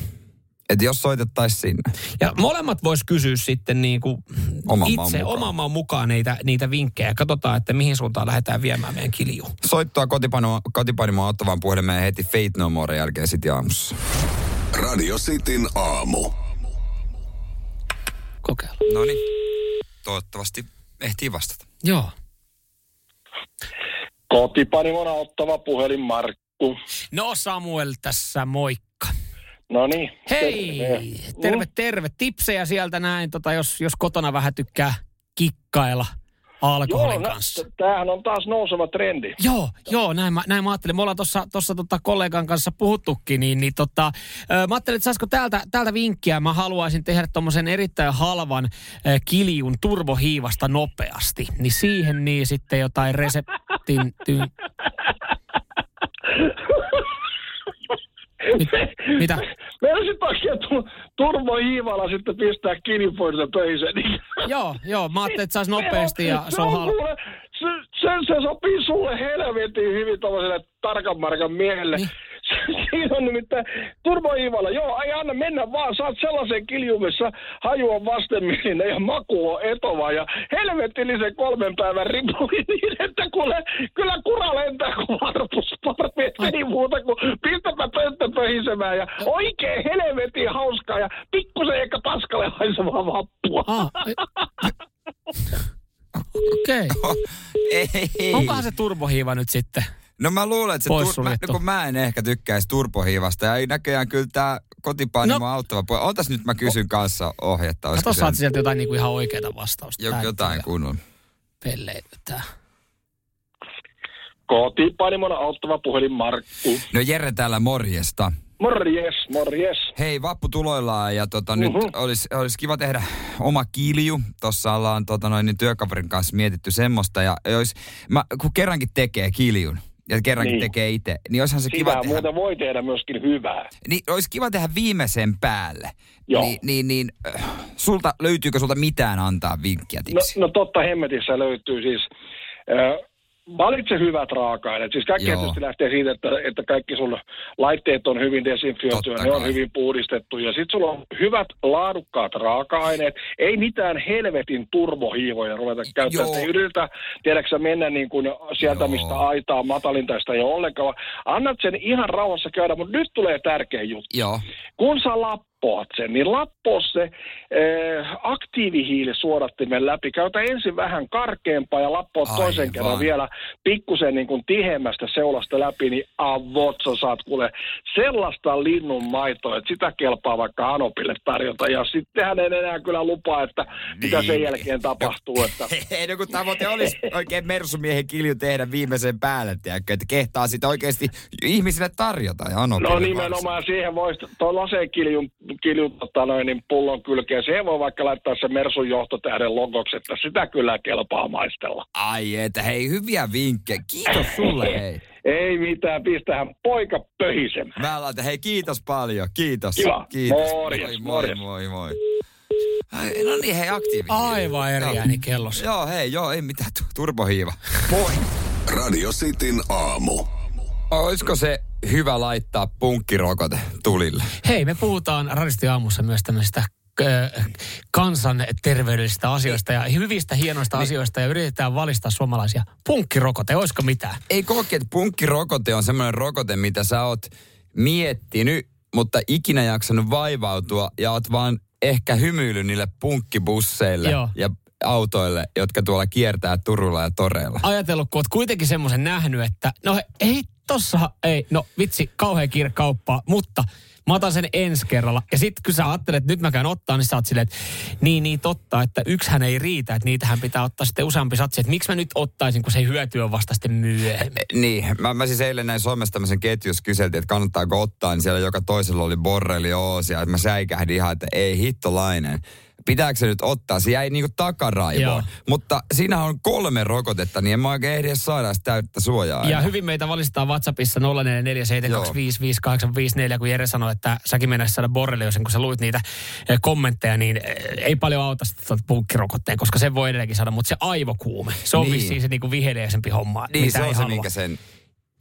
Speaker 4: Että jos soitettaisiin sinne.
Speaker 3: Ja molemmat vois kysyä sitten niin kuin
Speaker 4: Oman
Speaker 3: itse
Speaker 4: mukaan.
Speaker 3: oman maan mukaan niitä, niitä vinkkejä. Katsotaan, että mihin suuntaan lähdetään viemään meidän kilju.
Speaker 4: Soittoa kotipanimo, kotipanimo auttavaan puhelimeen heti Fate No More jälkeen City aamussa.
Speaker 2: Radio Cityn aamu.
Speaker 3: Kokeillaan.
Speaker 4: No niin. Toivottavasti ehtii vastata.
Speaker 3: Joo.
Speaker 5: Kotipanimon auttava puhelin Markku.
Speaker 3: No Samuel tässä, moikka.
Speaker 5: No niin.
Speaker 3: Hei, terve, terve. Tipsejä sieltä näin, tota, jos, jos kotona vähän tykkää kikkailla alkoholin
Speaker 5: Joo,
Speaker 3: kanssa.
Speaker 5: nä- tämähän on taas nouseva trendi.
Speaker 3: Joo, joo, näin mä, näin mä ajattelin. Me ollaan tuossa tossa, tota, kollegan kanssa puhuttukin, niin, niin tota, mä ajattelin, että saisiko täältä, täältä vinkkiä. Mä haluaisin tehdä tuommoisen erittäin halvan ö, kiljun turbohiivasta nopeasti. Niin siihen niin sitten jotain reseptin... Ty... Mit, mitä?
Speaker 5: Meidän takia tu- turbohiivalla sitten pistää kilpoista pöiseen. Niin.
Speaker 3: Joo, joo, mä ajattelin, että saisi nopeasti ja se on halpa.
Speaker 5: se, se, se, sopii sulle helvetin hyvin tuollaiselle tarkan markan miehelle.
Speaker 3: Niin.
Speaker 5: Siinä on nimittäin turbohiivalla. Joo, ei anna mennä vaan. Saat sellaisen kiljun, missä haju on vastenmielinen ja maku on etova. Ja helvetillisen kolmen päivän ripuli niin, että kuule, kyllä kura lentää kuin varpusparvi. Ei muuta kuin pistäpä pönttö pöhisemään. Ja oikein helvetin hauskaa ja pikkusen ehkä paskalle haisevaa vappua.
Speaker 3: Ah, ai- Okei. Okay. Onkohan se turbohiiva nyt sitten?
Speaker 4: No mä luulen, että se tur- mä, no kun mä en ehkä tykkäisi turbohiivasta ja ei näköjään kyllä tää kotipainimo
Speaker 3: No.
Speaker 4: auttava puoli. Otas nyt mä kysyn kanssa ohjetta. olisiko
Speaker 3: Kato, saat sieltä jotain niinku ihan oikeaa vastausta.
Speaker 4: jo,
Speaker 3: Tää
Speaker 4: jotain kunnon.
Speaker 3: Pelleitä tää.
Speaker 5: Kotipainimona auttava puhelin Markku.
Speaker 4: No Jere täällä morjesta.
Speaker 5: Morjes, morjes.
Speaker 4: Hei, vappu tuloillaan ja tota, nyt
Speaker 5: Mhm.
Speaker 4: olisi olis kiva tehdä oma kilju. Tuossa ollaan tota, noin, niin työkaverin kanssa mietitty semmoista. Ja olis, mä, kun kerrankin tekee kiljun ja kerrankin
Speaker 5: Niin.
Speaker 4: tekee itse, niin olisihan se kiva
Speaker 5: Sitä
Speaker 4: tehdä,
Speaker 5: muuten voi tehdä myöskin hyvää.
Speaker 4: niin, olisi kiva tehdä viimeisen päälle.
Speaker 5: Joo.
Speaker 4: Niin, niin, niin äh, sulta, löytyykö sulta mitään antaa vinkkiä
Speaker 5: No, no totta hemmetissä löytyy siis... Äh, Valitse hyvät raaka-aineet. Siis kaikki
Speaker 4: Joo.
Speaker 5: tietysti lähtee siitä, että, että kaikki sun laitteet on hyvin desinfioituja, ne on hyvin puhdistettu. Ja sitten sulla on hyvät laadukkaat raaka-aineet. Ei mitään helvetin turbohiivoja ruveta käyttämään. Ei yritä, tiedätkö sä, mennä niin kuin sieltä,
Speaker 4: Joo.
Speaker 5: mistä aitaa matalinta sitä ei ole ollenkaan. Annat sen ihan rauhassa käydä, mutta nyt tulee tärkeä juttu
Speaker 4: Joo.
Speaker 5: kun sä lappoat sen, niin lappoo se äh, aktiivihiilisuodattimen läpi. Käytä ensin vähän karkeampaa ja lappoa toisen kerran vielä pikkusen niin kuin tihemmästä seulasta läpi, niin avot sä saat kuule sellaista linnun maitoa, että sitä kelpaa vaikka Anopille tarjota. Ja sittenhän en enää kyllä lupaa, että mitä sen jälkeen tapahtuu. Että...
Speaker 4: Ei, no kun tavoite olisi oikein mersumiehen kilju tehdä viimeisen päälle, tiedätkö, että kehtaa sitä oikeasti ihmisille tarjota. Ja Anopille
Speaker 5: No
Speaker 4: varsin.
Speaker 5: nimenomaan siihen voisi tuon laseen kiljun tota noin, niin pullon kylkeen. Siihen voi vaikka laittaa se Mersun johtotähden logoksi, että sitä kyllä kelpaa maistella.
Speaker 4: Ai että hei, hyviä vinkkejä. Kiitos sulle hei.
Speaker 5: Ei mitään, pistähän poika pöhisen.
Speaker 4: Mä laitan, hei kiitos paljon, kiitos.
Speaker 5: Kiva.
Speaker 4: Kiitos.
Speaker 5: Morjes,
Speaker 4: moi, moi, moi, moi. Ai, no niin, hei aktiivi.
Speaker 3: Aivan eri
Speaker 4: Joo.
Speaker 3: ääni kellossa.
Speaker 4: Joo, hei, joo, ei mitään, tu- turbohiiva. Moi.
Speaker 2: Radio Cityn aamu.
Speaker 4: Olisiko se hyvä laittaa punkkirokote tulille?
Speaker 3: Hei, me puhutaan Radisti aamussa myös tämmöisistä kansanterveydellisistä asioista ja hyvistä, hienoista asioista ja yritetään valistaa suomalaisia. Punkkirokote, olisiko mitään?
Speaker 4: Ei koke, että punkkirokote on semmoinen rokote, mitä sä oot miettinyt, mutta ikinä jaksanut vaivautua ja oot vaan ehkä hymyillyt niille punkkibusseille
Speaker 3: Joo.
Speaker 4: ja autoille, jotka tuolla kiertää Turulla ja Toreilla.
Speaker 3: Ajatellut, kun oot kuitenkin semmoisen nähnyt, että no ei tossa, ei, no vitsi, kauhean kiire kauppaa, mutta mä otan sen ensi kerralla. Ja sitten kun sä ajattelet, että nyt mä käyn ottaa, niin sä oot silleen, että niin, niin totta, että yksihän ei riitä, että niitähän pitää ottaa sitten useampi satsi. Että miksi mä nyt ottaisin, kun se hyöty on vasta sitten myöhemmin.
Speaker 4: Niin, mä, mä siis eilen näin somessa tämmöisen ketjus kyseltiin, että kannattaako ottaa, niin siellä joka toisella oli borrelioosia. Että mä säikähdin ihan, että ei hittolainen. Pitääkö se nyt ottaa? Se jäi niinku
Speaker 3: Joo.
Speaker 4: takaraivoon. Mutta siinä on kolme rokotetta, niin en mä oikein ehdi edes saada sitä täyttä suojaa.
Speaker 3: Ja
Speaker 4: enää.
Speaker 3: hyvin meitä valistaa WhatsAppissa 0447255854, kun Jere sanoi, että säkin mennessä saada borreliosen, kun sä luit niitä eh, kommentteja, niin eh, ei paljon auta sitten tuota punkkirokotteen, koska se voi edelleenkin saada, mutta se aivokuume, se on
Speaker 4: Niin.
Speaker 3: vissiin se niinku viheliäisempi homma,
Speaker 4: Niin,
Speaker 3: mitä
Speaker 4: se
Speaker 3: ei
Speaker 4: on se,
Speaker 3: halua.
Speaker 4: minkä sen...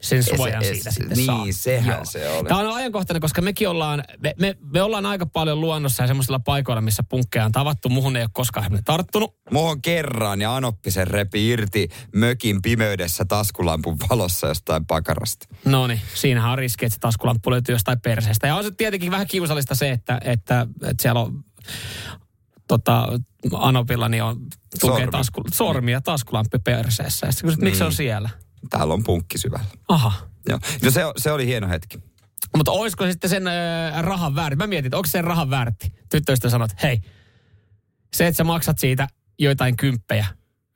Speaker 3: sen
Speaker 4: se-
Speaker 3: suojan
Speaker 4: se-
Speaker 3: siitä
Speaker 4: se-
Speaker 3: sitten
Speaker 4: niin,
Speaker 3: saa.
Speaker 4: sehän se oli.
Speaker 3: Tämä on ajankohtainen, koska mekin ollaan, me, me, me ollaan aika paljon luonnossa ja semmoisilla paikoilla, missä punkkeja on tavattu. Muhun ei ole koskaan tarttunut.
Speaker 4: Muuhun kerran ja Anoppisen repi irti mökin pimeydessä taskulampun valossa jostain pakarasta.
Speaker 3: No niin, siinähän on riski, että se taskulamppu löytyy jostain perseestä. Ja on se tietenkin vähän kiusallista se, että, että, että siellä on tota, Anopilla niin on tukee
Speaker 4: Sormi.
Speaker 3: tasku, sormia taskulamppi perseessä. Ja sitten kysyt, miksi se on
Speaker 4: Niin.
Speaker 3: siellä?
Speaker 4: Täällä on punkki syvällä.
Speaker 3: Aha.
Speaker 4: Joo. No se, se oli hieno hetki.
Speaker 3: Mutta olisiko sitten sen äh, rahan väärti? Mä mietin, että onko se sen rahan väärti? Tyttöystä sanot, hei, se, että sä maksat siitä joitain kymppejä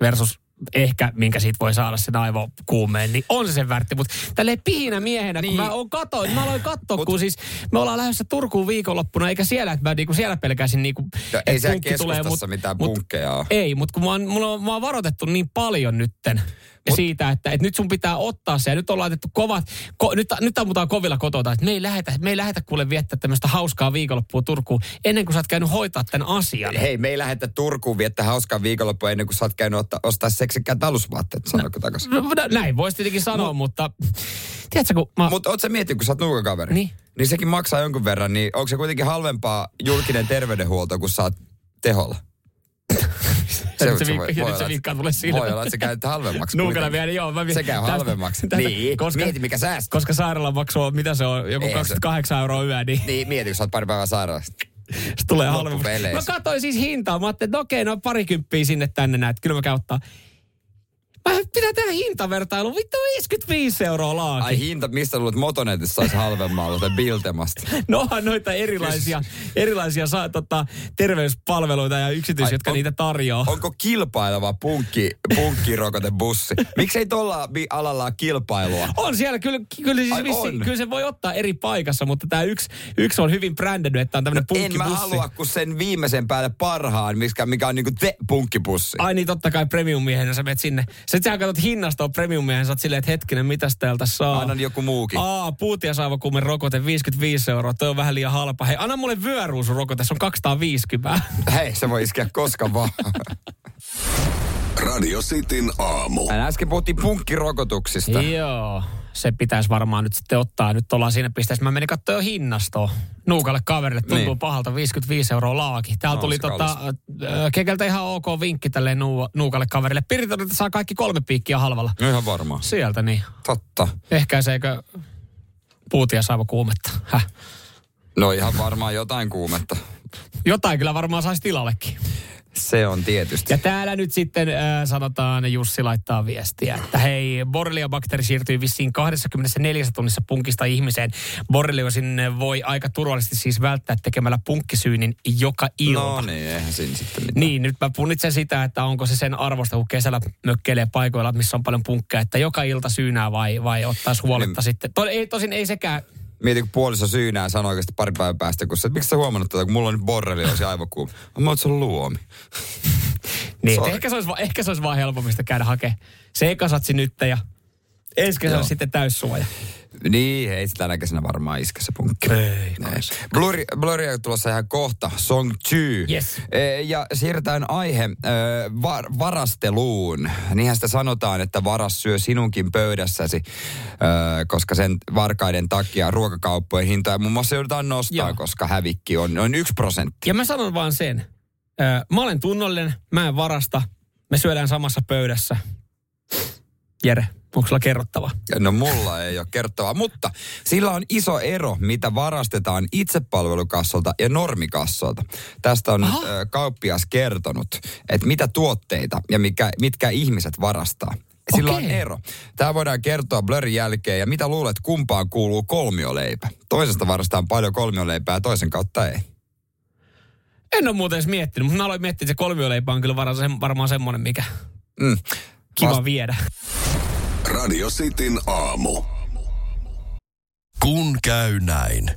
Speaker 3: versus ehkä, minkä siitä voi saada sen aivokuumeen, niin on se sen väärti. Mutta tälleen pihinä miehenä, niin. Kun mä oon katoin, mä aloin katsoa,
Speaker 4: Mut-
Speaker 3: kun siis me ollaan lähdössä Turkuun viikonloppuna, eikä siellä, että mä niinku siellä pelkäsin niinku,
Speaker 4: No,
Speaker 3: että
Speaker 4: ei siellä keskustassa mitään punkkeja ole.
Speaker 3: Ei, mutta kun mä oon, mulla on, mä oon varoitettu niin paljon nytten
Speaker 4: Mut-
Speaker 3: siitä, että, että nyt sun pitää ottaa se. Ja nyt on laitettu kovat, ko, nyt, nyt ammutaan kovilla kotota, että me ei lähetä, me ei lähetä kuule viettää tämmöistä hauskaa viikonloppua Turkuun ennen kuin sä oot käynyt hoitaa tämän asian.
Speaker 4: Hei, me ei lähdetä Turkuun viettää hauskaa viikonloppua ennen kuin sä oot käynyt ottaa, ostaa seksikkäät alusvaatteet, sanoiko takaisin.
Speaker 3: No, no, näin voisi tietenkin sanoa, mutta tiedätkö, kun mä...
Speaker 4: Mutta oot sä miettinyt, kun sä oot nuukakaveri?
Speaker 3: Niin.
Speaker 4: Niin sekin maksaa jonkun verran, niin onko se kuitenkin halvempaa julkinen terveydenhuolto, kun sä oot teholla?
Speaker 3: Se,
Speaker 4: voi-
Speaker 3: vinkka,
Speaker 4: voi olla,
Speaker 3: se vinkkaa mulle silmään.
Speaker 4: Voi olla, että se käy halvemmaksi.
Speaker 3: Nuukana vielä, joo. Mä,
Speaker 4: Se käy halvemmaksi.
Speaker 3: tästä-
Speaker 4: Niin, mieti mikä säästö.
Speaker 3: Koska sairaalamaksu on, mitä se on, joku
Speaker 4: Ei se-
Speaker 3: 28 euroa yö, niin
Speaker 4: Niin, mieti, kun sä oot pari päivää sairaalassa.
Speaker 3: se tulee halvemmaksi. Mä katsoin siis hintaa. Mä ajattelin, että okei, no parikymppiä sinne tänne näet. Kyllä mä käyn ottaa. Mä pitää tehdä hintavertailu. Vittu 55 euroa laaki.
Speaker 4: Ai hinta, mistä luulet Motonetissa saisi halvemmalla tai Biltemasta?
Speaker 3: No onhan noita erilaisia, erilaisia saa, tota, terveyspalveluita ja yksityisiä,
Speaker 4: Ai,
Speaker 3: jotka
Speaker 4: on-
Speaker 3: niitä tarjoaa.
Speaker 4: Onko kilpaileva punkki, punkkirokotebussi? Miksei tuolla alalla kilpailua?
Speaker 3: On siellä, kyllä, kyllä, siis
Speaker 4: Ai
Speaker 3: vissi,
Speaker 4: on.
Speaker 3: kyllä se voi ottaa eri paikassa, mutta tämä yksi, yksi on hyvin brändänyt, että on tämmöinen
Speaker 4: En mä
Speaker 3: punkkibussi.
Speaker 4: halua kuin sen viimeisen päälle parhaan, mikä, mikä on niinku te punkkibussi.
Speaker 3: Ai niin, totta kai premium-miehen, sä menet sinne. Sitten sä katsot hinnasta on premium-miehen, sä oot silleen, että hetkinen, mitäs täältä saa?
Speaker 4: Aina joku muukin.
Speaker 3: Aa, puutiasaivokuumen rokote 55 euroa, toi on vähän liian halpa. Hei, anna mulle vyöruusurokote, se on 250.
Speaker 4: Hei, se voi iskeä koska vaan.
Speaker 2: Radio Cityn aamu.
Speaker 4: Hän äsken puhuttiin punkkirokotuksista.
Speaker 3: Joo, se pitäisi varmaan nyt sitten ottaa. Nyt ollaan siinä pisteessä. Mä menin katsoa jo hinnastoa. Nuukalle kaverille tuntuu
Speaker 4: Niin.
Speaker 3: pahalta 55 euroa laaki. Täällä
Speaker 4: No,
Speaker 3: tuli tota, äh, Kekeltä ihan ok vinkki tälle nuu, Nuukalle kaverille. Piriton, että saa kaikki kolme piikkiä halvalla.
Speaker 4: No ihan varmaan.
Speaker 3: Sieltä niin.
Speaker 4: Totta.
Speaker 3: Ehkäiseekö puutia saava kuumetta? Häh?
Speaker 4: No ihan varmaan jotain kuumetta.
Speaker 3: Jotain kyllä varmaan saisi tilallekin.
Speaker 4: Se on tietysti.
Speaker 3: Ja täällä nyt sitten äh, sanotaan, Jussi laittaa viestiä, että hei, borreliobakteeri siirtyy vissiin 24 tunnissa punkista ihmiseen. Borreliosin voi aika turvallisesti siis välttää tekemällä punkkisyynin joka ilta.
Speaker 4: No niin, eihän siinä sitten mitään.
Speaker 3: Niin, nyt mä punnitsen sitä, että onko se sen arvosta, kun kesällä mökkeilee paikoilla, missä on paljon punkkeja, että joka ilta syynää vai, vai ottaisi huoletta
Speaker 4: Niin.
Speaker 3: sitten. To, ei, tosin ei sekään,
Speaker 4: Mietin, kun puoliso syynää sanoi oikeasti pari päivän päästä, kun että miksi sä huomannut tätä, kun mulla on nyt borreliosi aivokuuma. Mä oon, se on luomi.
Speaker 3: niin ehkä se, olisi, ehkä se olisi vaan helpommista käydä hakemaan se ekasatsi nyt ja ensi kesällä
Speaker 4: Joo.
Speaker 3: sitten täyssuoja.
Speaker 4: Niin, ei sitä tänä kesänä varmaan iske se punkki.
Speaker 3: Ei,
Speaker 4: Blurry, Blurry on tulossa ihan kohta, Song Chu.
Speaker 3: Yes.
Speaker 4: E, ja siirrytään aihe e, var, varasteluun. Niinhän sitä sanotaan, että varas syö sinunkin pöydässäsi, e, koska sen varkaiden takia ruokakauppojen hintoja muun muassa joudutaan nostaa,
Speaker 3: Joo.
Speaker 4: koska hävikki on noin yksi prosentti.
Speaker 3: Ja mä sanon vaan sen. Ö, mä olen tunnollinen, mä en varasta. Me syödään samassa pöydässä. Jere, onko sulla kerrottavaa?
Speaker 4: No mulla ei ole kertovaa, mutta sillä on iso ero, mitä varastetaan itsepalvelukassolta ja normikassolta. Tästä on
Speaker 3: Aha.
Speaker 4: nyt, kauppias kertonut, että mitä tuotteita ja mikä, mitkä ihmiset varastaa. Sillä on
Speaker 3: Okei.
Speaker 4: ero. Tämä voidaan kertoa blurrin jälkeen. Ja mitä luulet, kumpaan kuuluu kolmioleipä? Toisesta varastaan paljon kolmioleipää ja toisen kautta ei.
Speaker 3: En ole muuten edes miettinyt, mutta mä aloin miettiä, että se kolmioleipä on kyllä varmaan semmoinen, mikä
Speaker 4: Mm.
Speaker 3: kiva
Speaker 4: Vast-
Speaker 3: viedä.
Speaker 2: Radio Cityn aamu.
Speaker 6: Kun käy näin.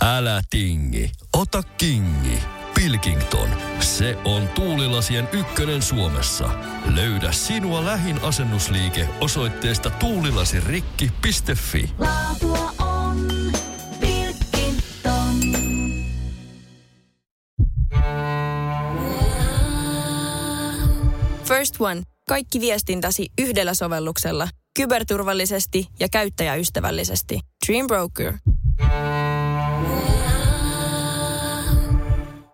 Speaker 6: Älä tingi, ota kingi. Pilkington, se on tuulilasien ykkönen Suomessa. Löydä sinua lähin asennusliike osoitteesta tuulilasirikki.fi.
Speaker 7: Laatua on Pilkington.
Speaker 8: First One. Kaikki viestintäsi yhdellä sovelluksella. Kyberturvallisesti ja käyttäjäystävällisesti. Dream Broker.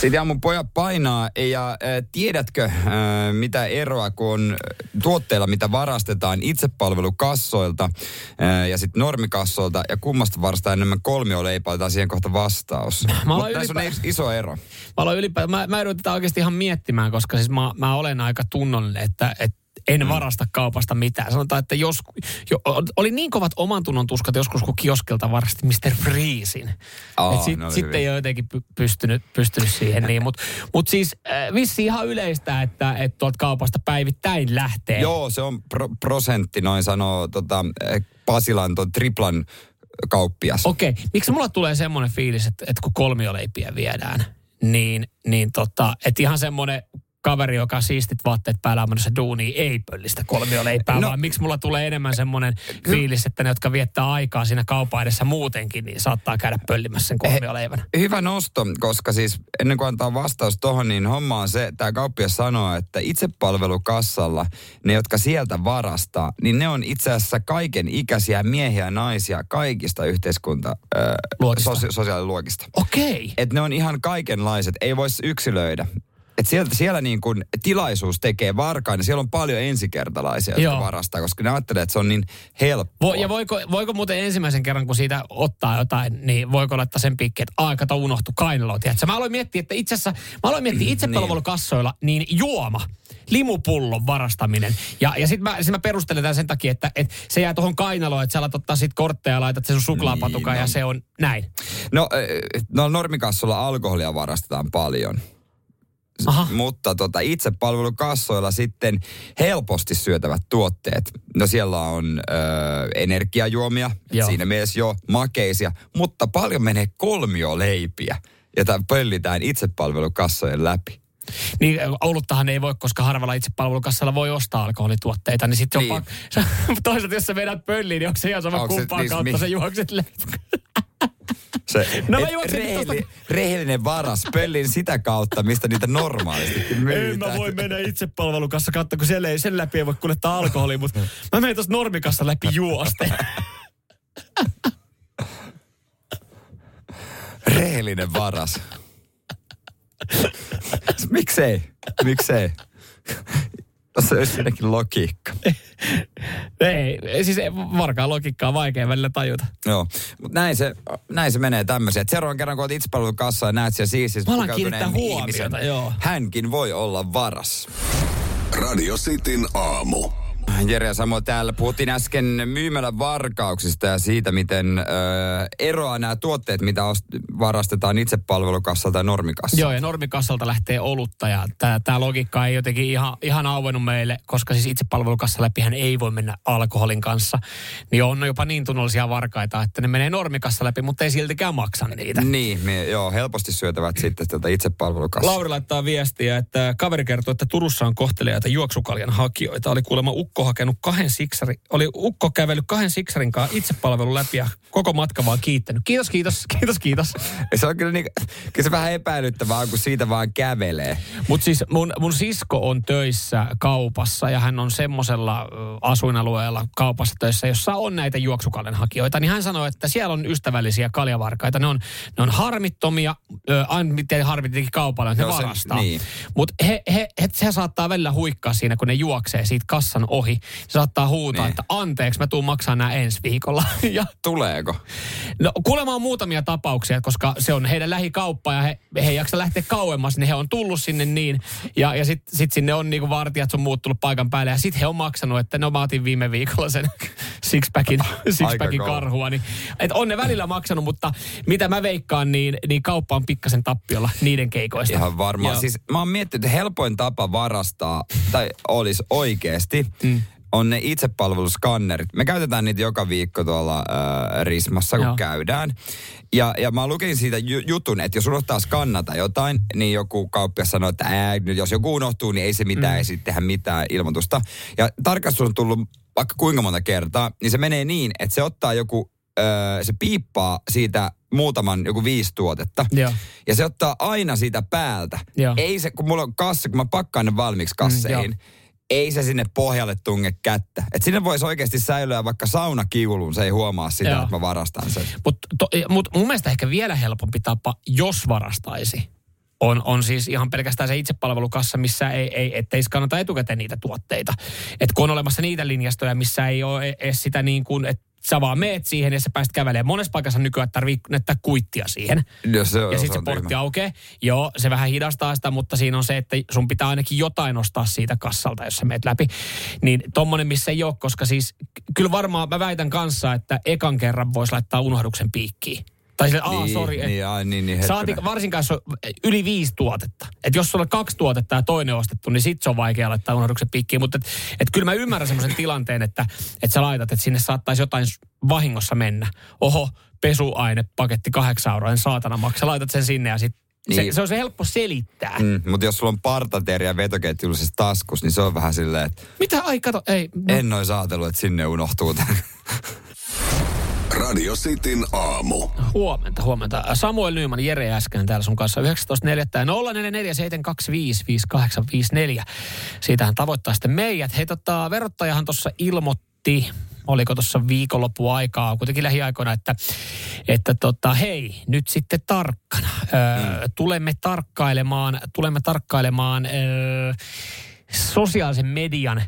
Speaker 4: Sitten mun pojat painaa ja äh, tiedätkö äh, mitä eroa kun on tuotteilla, mitä varastetaan itsepalvelukassoilta äh, ja sitten normikassoilta ja kummasta varastaa enemmän kolmioleipää, otetaan siihen kohta vastaus.
Speaker 3: Mä
Speaker 4: Mutta
Speaker 3: aloin
Speaker 4: tässä on
Speaker 3: ylipä-
Speaker 4: is- iso ero.
Speaker 3: Mä ylipäätään, mä, mä joudun tätä oikeasti ihan miettimään, koska siis mä, mä olen aika tunnollinen, että, että en varasta kaupasta mitään. Sanotaan, että jos, jo, oli niin kovat oman tunnon tuskat joskus, kun kioskilta varasti Mr. Freezin. Et sit,
Speaker 4: oli
Speaker 3: sitten ei ole jotenkin py, pystynyt, pystynyt siihen. Niin. Mutta mut siis äh, vissi ihan yleistä, että, että tuolta kaupasta päivittäin lähtee.
Speaker 4: Joo, se on pro- prosentti, noin sanoo tota, eh, Pasilan ton triplan kauppias.
Speaker 3: Okei, miksi mulla tulee semmoinen fiilis, että, että kun kolmioleipiä viedään, niin, niin tota, että ihan semmoinen kaveri, joka on siistit vaatteet päällä on menossa duuniin, ei pöllistä kolmioleipää, no, vaan miksi mulla tulee enemmän semmoinen fiilis, että ne, jotka viettää aikaa siinä kaupan edessä muutenkin, niin saattaa käydä pöllimässä sen kolmioleivän.
Speaker 4: Hyvä nosto, koska siis ennen kuin antaa vastaus tohon, niin homma on se, tämä kauppias sanoo, että itsepalvelukassalla ne, jotka sieltä varastaa, niin ne on itse asiassa kaiken ikäisiä miehiä ja naisia kaikista yhteiskunta äh, sosia- sosiaaliluokista.
Speaker 3: Okei. Okay.
Speaker 4: Että ne on ihan kaikenlaiset, ei voisi yksilöidä. Et sieltä, siellä niin kun tilaisuus tekee varkaan, niin siellä on paljon ensikertalaisia, jotka
Speaker 3: Joo.
Speaker 4: varastaa, koska ne ajattelee, että se on niin helppoa.
Speaker 3: Vo, ja voiko, voiko muuten ensimmäisen kerran, kun siitä ottaa jotain, niin voiko laittaa sen piikki, että aika kato unohtu kainalo, tiedätkö? Mä aloin miettiä, että itse asiassa, mä aloin miettiä itsepalvelukassoilla, niin juoma, limupullon varastaminen. Ja, ja sitten mä, sit mä perustelen tämän sen takia, että, että se jää tuohon kainaloon, että sä alat ottaa sit kortteja ja laitat sen sun suklaapatukaan
Speaker 4: Niin,
Speaker 3: ja
Speaker 4: no.
Speaker 3: se on näin.
Speaker 4: No, äh, no normikassolla alkoholia varastetaan paljon.
Speaker 3: Aha.
Speaker 4: Mutta tota, itsepalvelukassoilla sitten helposti syötävät tuotteet. No siellä on ö, energiajuomia,
Speaker 3: Joo.
Speaker 4: siinä mielessä jo makeisia, mutta paljon menee kolmioleipiä, jota pöllitään itsepalvelukassojen läpi.
Speaker 3: Niin oluttahan ei voi, koska harvalla itsepalvelukassalla voi ostaa alkoholituotteita, niin sitten
Speaker 4: Niin.
Speaker 3: toisaalta jos sä vedät pölliin, niin onko se ihan sama
Speaker 4: Onko se-
Speaker 3: kumpaan
Speaker 4: niin,
Speaker 3: kautta
Speaker 4: mi-
Speaker 3: sä juokset
Speaker 4: Se,
Speaker 3: No mä juoksen
Speaker 4: reheli, rehellinen varas pöllin sitä kautta, mistä niitä normaalistikin myydään.
Speaker 3: En mä voi mennä itsepalvelukassa katsoa, kun siellä ei, sen läpi ei voi kuljettaa alkoholia, mutta mä menen tuosta normikassa läpi juosten.
Speaker 4: Rehellinen varas. Miksei? Miksei? Tässä olisi siinäkin logiikka.
Speaker 3: Ei, ei, siis ei, varkaan logiikkaa on vaikea välillä tajuta.
Speaker 4: Joo, mutta näin se, näin se menee tämmöisiä. Et Seuraavan kerran, kun olet itsepalvelukassa ja näet siellä siistissä
Speaker 3: alan
Speaker 4: pukeutuneen
Speaker 3: huomiota, joo.
Speaker 4: hänkin voi olla varas.
Speaker 2: Radio Cityn aamu.
Speaker 4: Jere ja Samuel täällä. Puhuttiin äsken myymälän varkauksista ja siitä, miten ö, eroaa nämä tuotteet, mitä ost- varastetaan itsepalvelukassalta ja normikassalta.
Speaker 3: Joo, ja normikassalta lähtee olutta ja tämä logiikka ei jotenkin ihan, ihan auennut meille, koska siis itsepalvelukassa läpihän ei voi mennä alkoholin kanssa. Niin on jopa niin tunnollisia varkaita, että ne menee normikassa läpi, mutta ei siltikään maksa niitä.
Speaker 4: Niin, me, joo, helposti syötävät sitten tätä itsepalvelukassaa.
Speaker 3: Lauri laittaa viestiä, että kaveri kertoo, että Turussa on kohteliaita juoksukaljan hakijoita. Oli kuulemma ukko hakenut kahden siksari, oli ukko kävellyt kahden siksarin kanssa itsepalvelun läpi ja koko matka vaan kiittänyt. Kiitos, kiitos, kiitos, kiitos.
Speaker 4: Se on kyllä, niin, kyllä se vähän epäilyttävää, kun siitä vaan kävelee.
Speaker 3: Mutta siis mun, mun sisko on töissä kaupassa ja hän on semmoisella asuinalueella kaupassa töissä, jossa on näitä juoksukaljan hakijoita. Niin hän sanoi, että siellä on ystävällisiä kaljavarkaita. Ne on, ne on harmittomia, aina miten harmittikin kaupalle, ne
Speaker 4: Joo,
Speaker 3: varastaa.
Speaker 4: niin.
Speaker 3: Mutta he, he, he, se saattaa välillä huikkaa siinä, kun ne juoksee siitä kassan ohi. Se saattaa huutaa,
Speaker 4: Niin.
Speaker 3: että anteeksi, mä tuun maksaa nämä ensi viikolla. ja
Speaker 4: Tuleeko?
Speaker 3: No kuulemma on muutamia tapauksia, koska se on heidän lähikauppa ja he, he ei jaksa lähteä kauemmas, niin he on tullut sinne niin. Ja, ja sitten sit sinne on niinku vartijat sun muut tullut paikan päälle ja sitten he on maksanut, että no mä otin viime viikolla sen sixpackin, sixpackin karhua. Niin, et on ne välillä maksanut, mutta mitä mä veikkaan, niin, niin kauppa on pikkasen tappiolla niiden keikoista.
Speaker 4: Ihan varmaan.
Speaker 3: Joo.
Speaker 4: Siis mä oon miettinyt, että helpoin tapa varastaa, tai olisi oikeasti, mm. On ne itsepalveluskannerit. Me käytetään niitä joka viikko tuolla äh, Rismassa, kun
Speaker 3: Joo.
Speaker 4: käydään. Ja, ja mä lukin siitä ju- jutun, että jos unohtaa skannata jotain, niin joku kauppias sanoo, että ää, nyt jos joku unohtuu, niin ei se mitään, mm. ei sitten tehdä mitään ilmoitusta. Ja tarkastus on tullut vaikka kuinka monta kertaa, niin se menee niin, että se ottaa joku, öö, se piippaa siitä muutaman, joku viisi tuotetta.
Speaker 3: Joo.
Speaker 4: Ja se ottaa aina siitä päältä.
Speaker 3: Joo.
Speaker 4: Ei se, kun mulla on kassa, kun mä pakkaan ne valmiiksi kasseihin,
Speaker 3: Mm,
Speaker 4: ei se sinne pohjalle tunge kättä. Et sinne voisi oikeasti säilyä vaikka saunakiulun, se ei huomaa sitä,
Speaker 3: Joo.
Speaker 4: että mä varastan sen.
Speaker 3: Mutta mut mun mielestä ehkä vielä helpompi tapa, jos varastaisi, on, on siis ihan pelkästään se itsepalvelukassa, missä ei, ei, ettei kannata etukäteen niitä tuotteita. Et kun on olemassa niitä linjastoja, missä ei ole e- edes sitä niin kuin, että sä vaan meet siihen ja sä pääst kävelemään. Monessa paikassa nykyään tarvii näyttää kuittia siihen.
Speaker 4: Ja, se,
Speaker 3: Ja sitten se portti
Speaker 4: tyhmä.
Speaker 3: aukeaa. Joo, se vähän hidastaa sitä, mutta siinä on se, että sun pitää ainakin jotain ostaa siitä kassalta, jos sä meet läpi. Niin tommonen, missä ei ole, koska siis kyllä varmaan mä väitän kanssa, että ekan kerran voisi laittaa unohduksen piikkiin. Tai sille, aah,
Speaker 4: Niin,
Speaker 3: sori.
Speaker 4: niin, ai, niin, niin,
Speaker 3: Saati,
Speaker 4: hetkinen.
Speaker 3: varsinkaan jos on yli viisi tuotetta. Että jos sulla on kaksi tuotetta ja toinen ostettu, niin sit se on vaikea laittaa unohduksen piikkiin. Mutta et, et kyllä mä ymmärrän semmoisen tilanteen, että et sä laitat, että sinne saattaisi jotain vahingossa mennä. Oho, pesuainepaketti kahdeksan euroa, en saatana maksa. Laitat sen sinne ja sit Se,
Speaker 4: Niin.
Speaker 3: se on se helppo selittää. Mm.
Speaker 4: Mutta jos sulla on partateria vetoketjullisessa taskus, niin se on vähän silleen, että
Speaker 3: Mitä? Ai kato, ei. No.
Speaker 4: en ois ajatellut, että sinne unohtuu tämä.
Speaker 2: Radio Cityn aamu.
Speaker 3: Huomenta, huomenta. Samuel Nyman, Jere äsken täällä sun kanssa 19.4. ja 0447255854. Siitähän tavoittaa sitten meidät. Hei tota, verottajahan tuossa ilmoitti, oliko tuossa viikonloppu aikaa, kuitenkin lähiaikoina, että, että tota, hei, nyt sitten tarkkana. Öö, tulemme tarkkailemaan, tulemme tarkkailemaan öö, sosiaalisen median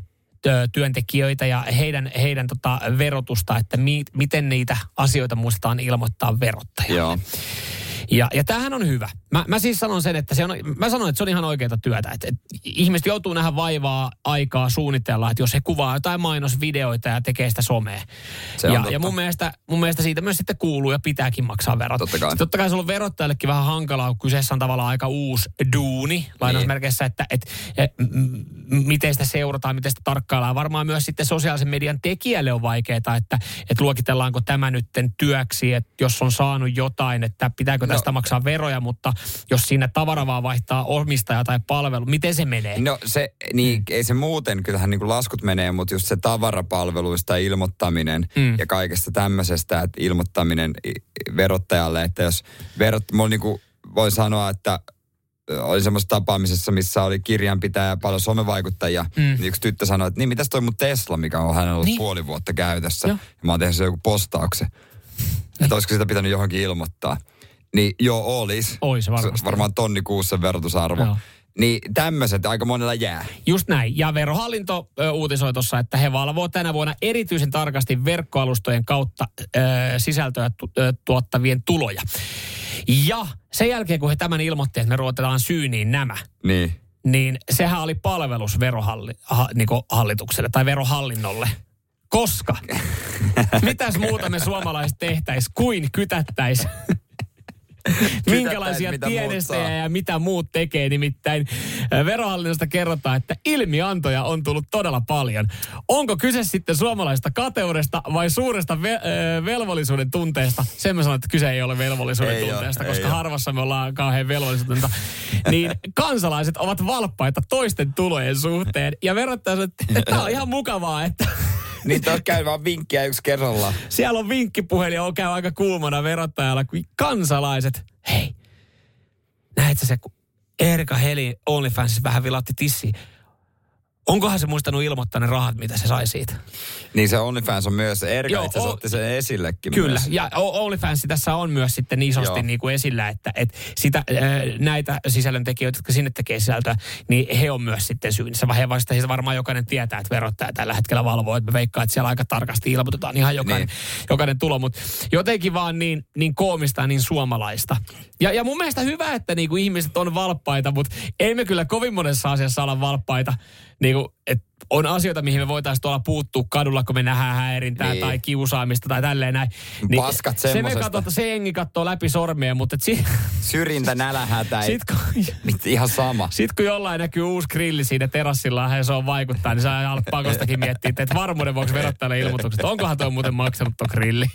Speaker 3: työntekijöitä ja heidän, heidän tota verotusta, että mi, miten niitä asioita muistetaan ilmoittaa verottajalle.
Speaker 4: Joo.
Speaker 3: Ja, ja tämähän on hyvä. Mä, mä siis sanon sen, että se on, mä sanon, että se on ihan oikeaa työtä. Että, että ihmiset joutuu nähdä vaivaa, aikaa suunnitella, että jos he kuvaa jotain mainosvideoita ja tekee sitä somea.
Speaker 4: Se
Speaker 3: ja, ja mun, mielestä, mun mielestä siitä myös sitten kuuluu ja pitääkin maksaa verot.
Speaker 4: Totta kai.
Speaker 3: Sitten Totta kai se on verottajallekin vähän hankalaa, kun kyseessä on tavallaan aika uusi duuni, lainausmerkeissä, että et, et, m- miten sitä seurataan, miten sitä tarkkaillaan. Varmaan myös sitten sosiaalisen median tekijälle on vaikeaa, että et luokitellaanko tämä nytten työksi, että jos on saanut jotain, että pitääkö tästä no. maksaa veroja, mutta jos siinä tavara vaan vaihtaa omistaja tai palvelu, miten se menee?
Speaker 4: No se, niin ei se muuten, kyllähän niin kuin laskut menee, mutta just se tavarapalveluista ilmoittaminen
Speaker 3: Mm.
Speaker 4: mm. ja kaikesta tämmöisestä, että ilmoittaminen verottajalle, että jos verot, mulla niin kuin voi sanoa, että oli semmoisessa tapaamisessa, missä oli kirjanpitäjä ja paljon somevaikuttajia.
Speaker 3: Mm.
Speaker 4: Mm. Niin yksi tyttö sanoi, että niin mitäs toi mun Tesla, mikä on hänellä ollut
Speaker 3: Niin.
Speaker 4: niin. puoli vuotta käytössä.
Speaker 3: Joo.
Speaker 4: Ja mä oon tehnyt sen joku postauksen. Että olisiko sitä pitänyt johonkin ilmoittaa. Niin joo, olis.
Speaker 3: Ois varmasti.
Speaker 4: Se- Varmaan tonni kuussa verotusarvo.
Speaker 3: Joo.
Speaker 4: Niin tämmöiset aika monella jää.
Speaker 3: Just näin. Ja verohallinto ö, uutisoi tuossa, että he valvoo tänä vuonna erityisen tarkasti verkkoalustojen kautta ö, sisältöä tu, ö, tuottavien tuloja. Ja sen jälkeen, kun he tämän ilmoitti, että me ruotetaan syyniin nämä,
Speaker 4: Niin.
Speaker 3: niin sehän oli palvelus verohalli, ha, niin hallitukselle tai verohallinnolle. Koska mitäs muuta me suomalaiset tehtäis kuin kytättäis minkälaisia tiedestejä ja mitä muut tekee. Nimittäin verohallinnosta kerrotaan, että ilmiantoja on tullut todella paljon. Onko kyse sitten suomalaisesta kateudesta vai suuresta ve- velvollisuuden tunteesta? Sen mä sanon, että kyse ei ole velvollisuuden
Speaker 4: Ei
Speaker 3: tunteesta,
Speaker 4: ei
Speaker 3: koska harvassa me ollaan kauhean velvollisuudentunta. Niin kansalaiset ovat valppaita toisten tulojen suhteen. Ja sanoo, että tämä on ihan mukavaa, että
Speaker 4: Niin tuossa käy vaan vinkkiä yksi kerrallaan.
Speaker 3: siellä on vinkkipuhelin on käy aika kuumana verottajalla, kun kansalaiset, hei, näet sä se, kun Erika Heli OnlyFansissa vähän vilautti tissiin. Onkohan se muistanut ilmoittaa ne rahat, mitä se sai siitä?
Speaker 4: Niin se OnlyFans on myös, Erika
Speaker 3: Joo,
Speaker 4: itse
Speaker 3: o-
Speaker 4: otti sen esillekin
Speaker 3: Kyllä,
Speaker 4: myös.
Speaker 3: ja OnlyFans tässä on myös sitten isosti
Speaker 4: Joo.
Speaker 3: niin kuin esillä, että, että sitä, näitä sisällöntekijöitä, jotka sinne tekee sisältöä, niin he on myös sitten syynissä. Vai he vasta siis varmaan jokainen tietää, että verottaja tällä hetkellä valvoo, että me veikkaa, että siellä aika tarkasti ilmoitetaan ihan jokainen, niin. jokainen tulo, mutta jotenkin vaan niin, niin koomista ja niin suomalaista. Ja, ja mun mielestä hyvä, että niin kuin ihmiset on valppaita, mutta ei me kyllä kovin monessa asiassa olla valppaita. Niin kuin, että on asioita, mihin me voitaisiin tuolla puuttua kadulla, kun me nähdään häirintää
Speaker 4: Niin.
Speaker 3: tai kiusaamista tai tälleen näin.
Speaker 4: Paskat
Speaker 3: se me katsotaan, se jengi katsoo läpi sormia, mutta et si,
Speaker 4: Syrjintä, nälähätä,
Speaker 3: sit, kun,
Speaker 4: mit, ihan sama.
Speaker 3: sit kun jollain näkyy uusi grilli siinä terassilla ja se on vaikuttaa, niin sä alat pakostakin miettiä, että et varmuuden vuoksi verottajalle ilmoitukset, onkohan toi muuten maksanut tuon grilli.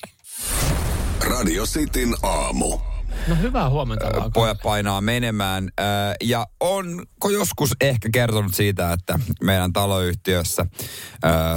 Speaker 2: Radio Cityn aamu.
Speaker 3: No hyvää huomenta vaan.
Speaker 4: Pojat painaa menemään. Ja onko joskus ehkä kertonut siitä, että meidän taloyhtiössä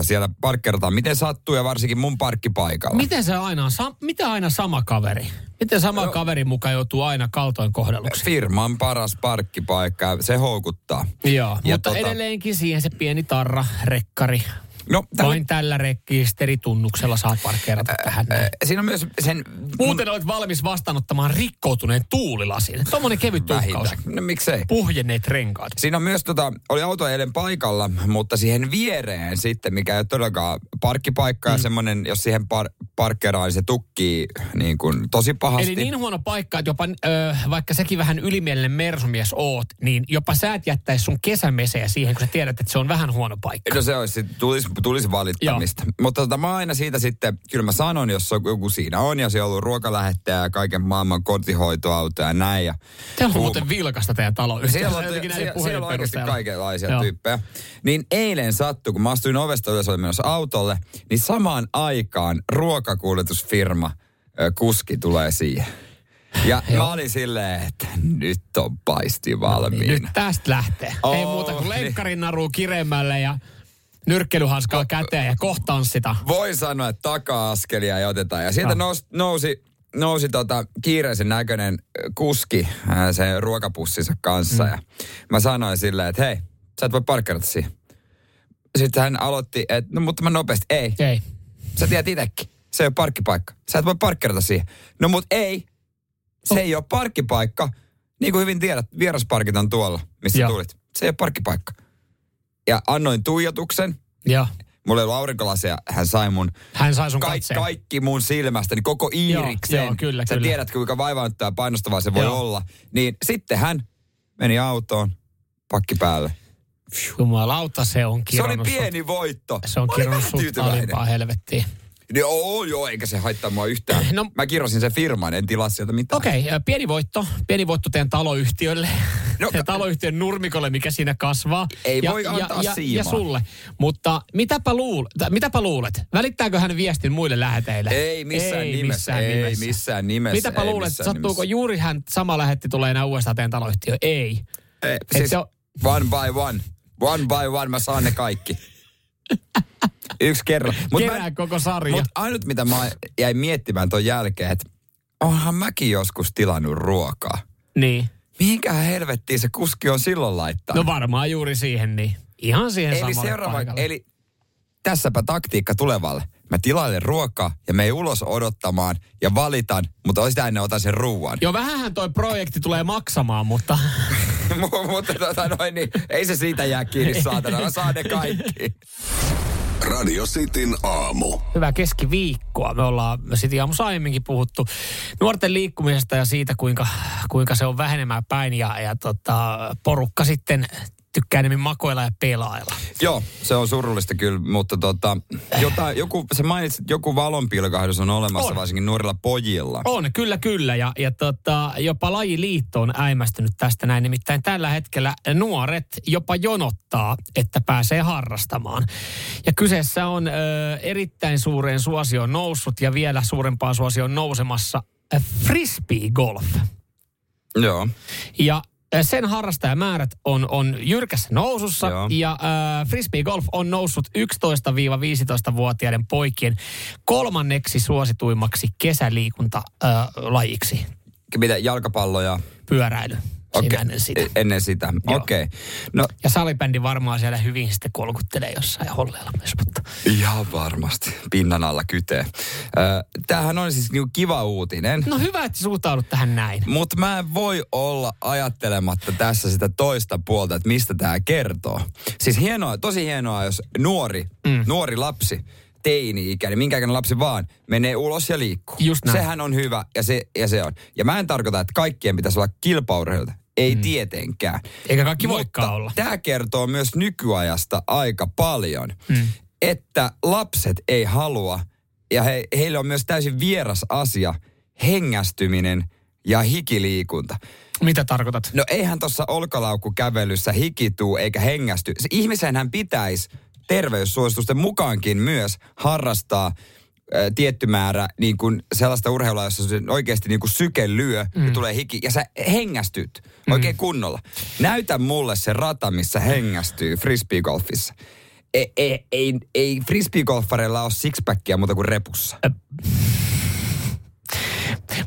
Speaker 4: siellä parkkerataan miten sattuu ja varsinkin mun parkkipaikalla.
Speaker 3: Miten se aina on, sa- mitä aina sama kaveri? Miten sama
Speaker 4: No.
Speaker 3: kaveri mukaan joutuu aina kaltoin kohdelluksi?
Speaker 4: Firman paras parkkipaikka, se houkuttaa.
Speaker 3: Joo,
Speaker 4: Ja
Speaker 3: mutta
Speaker 4: tota-
Speaker 3: edelleenkin siihen se pieni tarra, rekkari.
Speaker 4: No, tällä-
Speaker 3: Vain tällä rekisteritunnuksella saat parkkeerata tähän näin.
Speaker 4: Ö, Siinä on myös sen...
Speaker 3: Muuten olet valmis vastaanottamaan rikkoutuneen tuulilasin. Tuommoinen kevyt.
Speaker 4: Vähintään. No miksei.
Speaker 3: Puhjenneet renkaat.
Speaker 4: Siinä on myös, tota, oli auto eilen paikalla, mutta siihen viereen sitten, mikä ei ole todellakaan parkkipaikka mm. ja semmoinen, jos siihen par- parkkeraa, niin se tukkii niin kuin tosi pahasti.
Speaker 3: Eli niin huono paikka, että jopa ö, vaikka säkin vähän ylimielinen mersumies oot, niin jopa sä et jättäisi sun kesämesejä siihen, kun sä tiedät, että se on vähän huono paikka.
Speaker 4: No se olisi, tulisi, tulisi valittamista. Joo. Mutta tota, mä aina siitä sitten, kyllä mä sanon, jos on- joku siinä on ja se on ollut ruokalähettäjä ja kaiken maailman kotihoitoauto ja näin. Ja
Speaker 3: Te on muuten vilkasta teidän talo.
Speaker 4: Siellä on, siellä, siellä on oikeasti kaikenlaisia
Speaker 3: Joo.
Speaker 4: tyyppejä. Niin eilen sattui, kun mä astuin ovesta ylös, olin menossa autolle, niin samaan aikaan ruokakuljetusfirma kuski tulee siihen. Ja mä olin silleen, että nyt on paisti valmiina.
Speaker 3: Nyt tästä lähtee.
Speaker 4: Oo,
Speaker 3: Ei muuta kuin
Speaker 4: niin.
Speaker 3: lenkkarin naru kiremmälle ja nyrkkelyhanskaa käteen ja kohtaan sitä.
Speaker 4: Voi sanoa, että taka-askelia ei oteta. Ja sieltä
Speaker 3: No.
Speaker 4: nousi, nousi, nousi tota kiireisen näköinen kuski sen ruokapussinsa kanssa. Mm. Ja mä sanoin silleen, että hei, sä et voi parkkeerata siihen. Sitten hän aloitti, että no mutta mä nopeasti, ei.
Speaker 3: Ei.
Speaker 4: Sä tiedät itekin. Se ei ole parkkipaikka. Sä et voi parkkeerata siihen. No mut ei. Se
Speaker 3: Oh.
Speaker 4: ei ole parkkipaikka. Niin kuin hyvin tiedät, vierasparkit on tuolla, missä
Speaker 3: Joo.
Speaker 4: tulit. Se ei ole parkkipaikka. Ja annoin tuijotuksen.
Speaker 3: Joo.
Speaker 4: Mulla ei ollut aurinkolasia, hän sai mun
Speaker 3: Hän sai sun
Speaker 4: Kaik,
Speaker 3: katseen.
Speaker 4: kaikki mun silmästä, niin koko iiriksen.
Speaker 3: joo, kyllä,
Speaker 4: Sä
Speaker 3: kyllä.
Speaker 4: tiedät, kuinka vaivaannuttava ja painostavaa se voi
Speaker 3: Joo.
Speaker 4: olla. Niin sitten hän meni autoon, pakki päälle.
Speaker 3: Jumalauta, se on
Speaker 4: Se oli
Speaker 3: kironnut sut-
Speaker 4: pieni voitto.
Speaker 3: Se on kironnut sut alimpaa helvettiin.
Speaker 4: Joo, joo, eikä se haittaa mua yhtään.
Speaker 3: No-
Speaker 4: Mä kirjoisin sen firman, en tilaa sieltä mitään.
Speaker 3: Okei, okay, pieni voitto. Pieni voitto teidän taloyhtiölle.
Speaker 4: No,
Speaker 3: ja taloyhtiön nurmikolle, mikä siinä kasvaa.
Speaker 4: Ei
Speaker 3: ja,
Speaker 4: voi
Speaker 3: ja,
Speaker 4: antaa
Speaker 3: ja, ja
Speaker 4: siimaa.
Speaker 3: sulle. Mutta mitäpä, luul, mitäpä luulet? Välittääkö hän viestin muille läheteille?
Speaker 4: Ei missään
Speaker 3: ei,
Speaker 4: nimessä,
Speaker 3: Missään
Speaker 4: ei
Speaker 3: nimessä.
Speaker 4: missään nimessä,
Speaker 3: Mitäpä
Speaker 4: ei
Speaker 3: luulet, sattuuko
Speaker 4: nimessä.
Speaker 3: juuri hän sama lähetti tulee enää uudestaan teidän taloyhtiöön? Ei.
Speaker 4: Ei,
Speaker 3: Et
Speaker 4: siis
Speaker 3: se on-
Speaker 4: one by one. One by one, mä saan ne kaikki. Yksi kerran. Mut
Speaker 3: Kerää koko sarja.
Speaker 4: Mutta ainut, mitä mä jäin miettimään ton jälkeen, että onhan mäkin joskus tilannut ruokaa.
Speaker 3: Niin.
Speaker 4: Mihinkähän helvettiin se kuski on silloin laittaa?
Speaker 3: No varmaan juuri siihen niin. Ihan siihen
Speaker 4: eli
Speaker 3: samalle
Speaker 4: seuraava,
Speaker 3: paikalle.
Speaker 4: eli tässäpä taktiikka tulevalle. Mä tilailen ruokaa ja me ei ulos odottamaan ja valitan, mutta sitä ennen otan sen ruuan.
Speaker 3: Joo, vähänhän toi projekti tulee maksamaan, mutta
Speaker 4: Mu- mutta tota noin, niin ei se siitä jää kiinni saatana. Mä saan ne kaikki.
Speaker 2: Radio Cityn aamu.
Speaker 3: hyvää keskiviikkoa. Me ollaan sitten aamussa aiemminkin puhuttu nuorten liikkumisesta ja siitä, kuinka, kuinka se on vähenemään päin ja, ja tota, porukka sitten tykkää enemmän makoilla ja pelailla.
Speaker 4: Joo, se on surullista kyllä, mutta tota, jotain, joku, sä mainitsit, että joku valonpilkahdus on olemassa
Speaker 3: On.
Speaker 4: varsinkin nuorilla pojilla.
Speaker 3: On, kyllä, kyllä. Ja, ja tota, jopa lajiliitto on äimästynyt tästä näin. Nimittäin tällä hetkellä nuoret jopa jonottaa, että pääsee harrastamaan. Ja kyseessä on ö, erittäin suureen suosioon noussut ja vielä suurempaan suosioon nousemassa ö, frisbee golf.
Speaker 4: Joo.
Speaker 3: Ja sen harrastajamäärät on, on jyrkässä nousussa
Speaker 4: Joo.
Speaker 3: ja äh, frisbee golf on noussut 11-15-vuotiaiden poikien kolmanneksi suosituimmaksi kesäliikuntalajiksi.
Speaker 4: Mitä, jalkapallo ja...
Speaker 3: Pyöräily. Siinä
Speaker 4: Okei,
Speaker 3: ennen sitä.
Speaker 4: e- Ennen sitä, okei. Okay. No,
Speaker 3: Ja salibändi varmaan siellä hyvin sitten kolkuttelee jossain holleilla myös, mutta
Speaker 4: ihan varmasti. Pinnan alla kytee. Tämähän on siis niinku kiva uutinen.
Speaker 3: no hyvä, että suhtaudut tähän näin.
Speaker 4: Mutta mä en voi olla ajattelematta tässä sitä toista puolta, että mistä tämä kertoo. Siis hienoa, tosi hienoa, jos nuori, mm. nuori lapsi, teini-ikäinen, minkä ikäinen lapsi vaan, menee ulos ja liikkuu.
Speaker 3: Just näin.
Speaker 4: Sehän on hyvä ja se, ja se on. Ja mä en tarkoita, että kaikkien pitäisi olla kilpaurheilijoita. Ei mm. tietenkään.
Speaker 3: Eikä kaikki voikaan olla.
Speaker 4: Tämä kertoo myös nykyajasta aika paljon, mm. että lapset ei halua, ja he, heille on myös täysin vieras asia, hengästyminen ja hikiliikunta.
Speaker 3: Mitä tarkoitat?
Speaker 4: No eihän tuossa olkalaukkukävelyssä hikituu eikä hengästy. Se ihmisenhän pitäisi terveyssuositusten mukaankin myös harrastaa tietty määrä niin kuin sellaista urheilua, jossa se oikeasti niin kuin syke lyö mm. ja tulee hiki. Ja sä hengästyt oikein kunnolla. Näytä mulle se rata, missä hengästyy frisbeegolfissa. Ei, ei, ei, ei frisbeegolfareilla ole sixpackia muuta kuin repussa. Et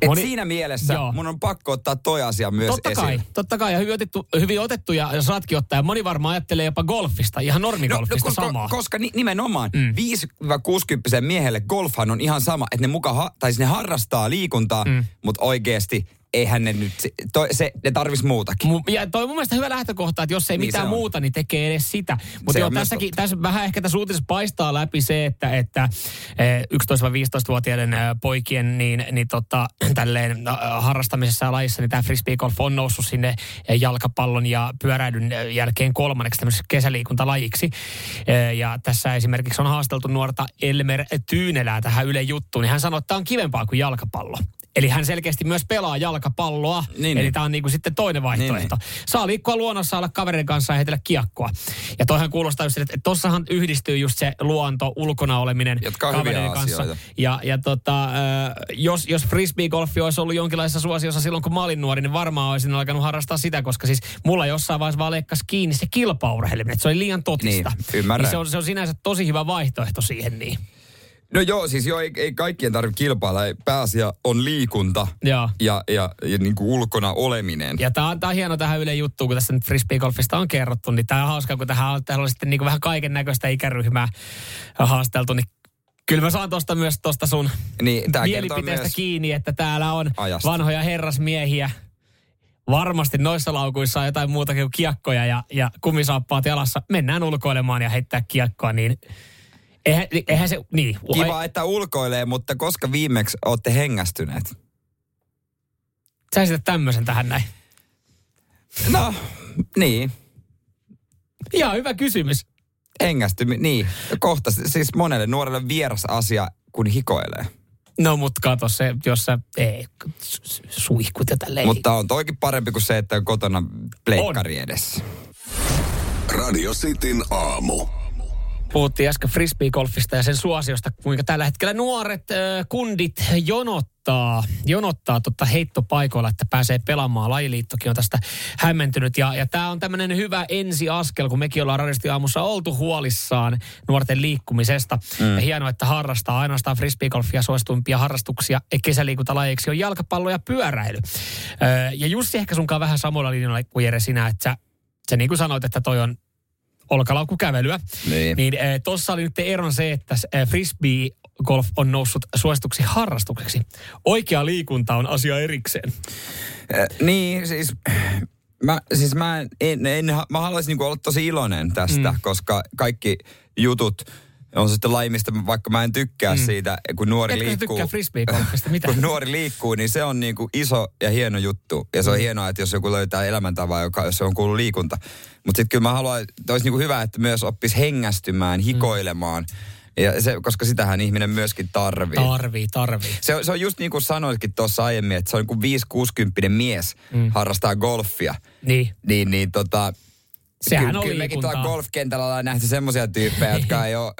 Speaker 3: Moni-
Speaker 4: siinä mielessä
Speaker 3: Joo.
Speaker 4: mun on pakko ottaa toi asia myös
Speaker 3: Totta
Speaker 4: esille.
Speaker 3: kai, totta kai. Ja hyvin otettu, hyvin otettu ja saatkin ottaa. Ja moni varmaan ajattelee jopa golfista, ihan normigolfista
Speaker 4: koska,
Speaker 3: samaa.
Speaker 4: koska ni, nimenomaan mm. 5-60 miehelle golfhan on ihan sama, että ne muka, ha, tai siis ne harrastaa liikuntaa, mm. mutta oikeasti eihän ne nyt, se, toi, se, ne tarvis muutakin.
Speaker 3: Mu- Ja toi on mun mielestä hyvä lähtökohta, että jos ei
Speaker 4: Niin
Speaker 3: mitään muuta, niin tekee edes sitä. Mutta joo, tässäkin,
Speaker 4: totta.
Speaker 3: tässä vähän ehkä tässä uutisessa paistaa läpi se, että, että eh, 11-15-vuotiaiden eh, poikien niin, niin tota, tälleen eh, harrastamisessa ja lajissa, niin tämä frisbee golf on noussut sinne eh, jalkapallon ja pyöräilyn eh, jälkeen kolmanneksi tämmöiseksi kesäliikuntalajiksi. Eh, Ja tässä esimerkiksi on haasteltu nuorta Elmer Tyynelää tähän Yle juttuun, niin hän sanoi, että tämä on kivempaa kuin jalkapallo. Eli hän selkeästi myös pelaa jalkapalloa.
Speaker 4: Niin,
Speaker 3: Eli
Speaker 4: niin.
Speaker 3: tämä on niinku sitten toinen vaihtoehto. Saa liikkua luonnossa, olla kaverin kanssa ja heitellä kiekkoa. Ja toihan kuulostaa just, että tossahan yhdistyy just se luonto, ulkona oleminen
Speaker 4: Jotka
Speaker 3: kaverin kanssa.
Speaker 4: asioita.
Speaker 3: Ja, ja tota, jos, jos frisbee-golfi olisi ollut jonkinlaisessa suosiossa silloin, kun mä olin nuori, niin varmaan olisin alkanut harrastaa sitä, koska siis mulla jossain vaiheessa vaan leikkasi kiinni se kilpaurheileminen, se oli liian totista.
Speaker 4: Niin, ymmärrän.
Speaker 3: Niin se, on, se on sinänsä tosi hyvä vaihtoehto siihen niin.
Speaker 4: No joo, siis joo, ei, ei kaikkien tarvitse kilpailla. Pääasia on liikunta
Speaker 3: Joo.
Speaker 4: ja, ja, ja niin kuin ulkona oleminen.
Speaker 3: Ja tämä on, tää on hieno tähän Yle juttuun, kun tässä nyt frisbeegolfista on kerrottu, niin tämä on hauskaa, kun tähän on, täällä on sitten niin vähän kaiken näköistä ikäryhmää haasteltu, niin kyllä mä saan tuosta myös tuosta sun
Speaker 4: Niin, tää
Speaker 3: mielipiteestä
Speaker 4: myös
Speaker 3: kiinni, että täällä on
Speaker 4: ajasta.
Speaker 3: vanhoja herrasmiehiä. Varmasti noissa laukuissa on jotain muutakin kuin kiekkoja ja, ja kumisaappaat jalassa. Mennään ulkoilemaan ja heittää kiekkoa, niin eihän, eihän se, niin.
Speaker 4: Kiva, että ulkoilee, mutta koska viimeksi olette hengästyneet?
Speaker 3: Sä esität tämmöisen tähän näin.
Speaker 4: No, niin.
Speaker 3: Ihan hyvä kysymys.
Speaker 4: Hengästymi, niin. Kohta, siis monelle nuorelle vieras asia, kun hikoilee.
Speaker 3: No mut kato se, jos sä ei, su- su- suihkut ja tälleen.
Speaker 4: Mutta on toikin parempi kuin se, että on kotona pleikkari edessä.
Speaker 2: Radio Cityn aamu.
Speaker 3: Puhuttiin äsken frisbee-golfista ja sen suosiosta, kuinka tällä hetkellä nuoret ö, kundit jonottaa, jonottaa totta heittopaikoilla, että pääsee pelaamaan. Lajiliittokin on tästä hämmentynyt. Ja, ja tämä on tämmöinen hyvä ensiaskel, kun mekin ollaan radiosti aamussa oltu huolissaan nuorten liikkumisesta. Mm. Ja hienoa, että harrastaa ainoastaan frisbeegolfia suosituimpia harrastuksia kesäliikuntalajeiksi on jalkapallo ja pyöräily. Ö, ja Jussi ehkä sunkaan vähän samalla linjalla kuin Jere sinä, että sä, sä niin kuin sanoit, että toi on olkalaukukävelyä.
Speaker 4: Niin.
Speaker 3: Niin eh, tuossa oli nyt eron se, että eh, frisbee golf on noussut suosituksi harrastukseksi. Oikea liikunta on asia erikseen.
Speaker 4: Äh, niin, siis mä, siis mä, en, en, en, mä haluaisin niinku olla tosi iloinen tästä, mm. koska kaikki jutut on se sitten mä- vaikka mä en tykkää mm. siitä, kun nuori
Speaker 3: Etkö
Speaker 4: liikkuu.
Speaker 3: tykkää frisbee-golfista? Mitä?
Speaker 4: kun nuori liikkuu, niin se on niinku iso ja hieno juttu. Ja se on hienoa, että jos joku löytää elämäntavaa, joka, jos se on kuullut liikunta. Mutta sitten kyllä mä haluan, että olisi niinku hyvä, että myös oppisi hengästymään, hikoilemaan. Ja se, koska sitähän ihminen myöskin tarvii.
Speaker 3: Tarvii, tarvii.
Speaker 4: Se, on- se on just niin kuin sanoitkin tuossa aiemmin, että se on kuin 5-60 mies mm. harrastaa golfia.
Speaker 3: Niin.
Speaker 4: Niin, niin tota...
Speaker 3: Sehän
Speaker 4: kyllä,
Speaker 3: on
Speaker 4: kyllä mekin tuolla golfkentällä ollaan nähty semmoisia tyyppejä, jotka ei ole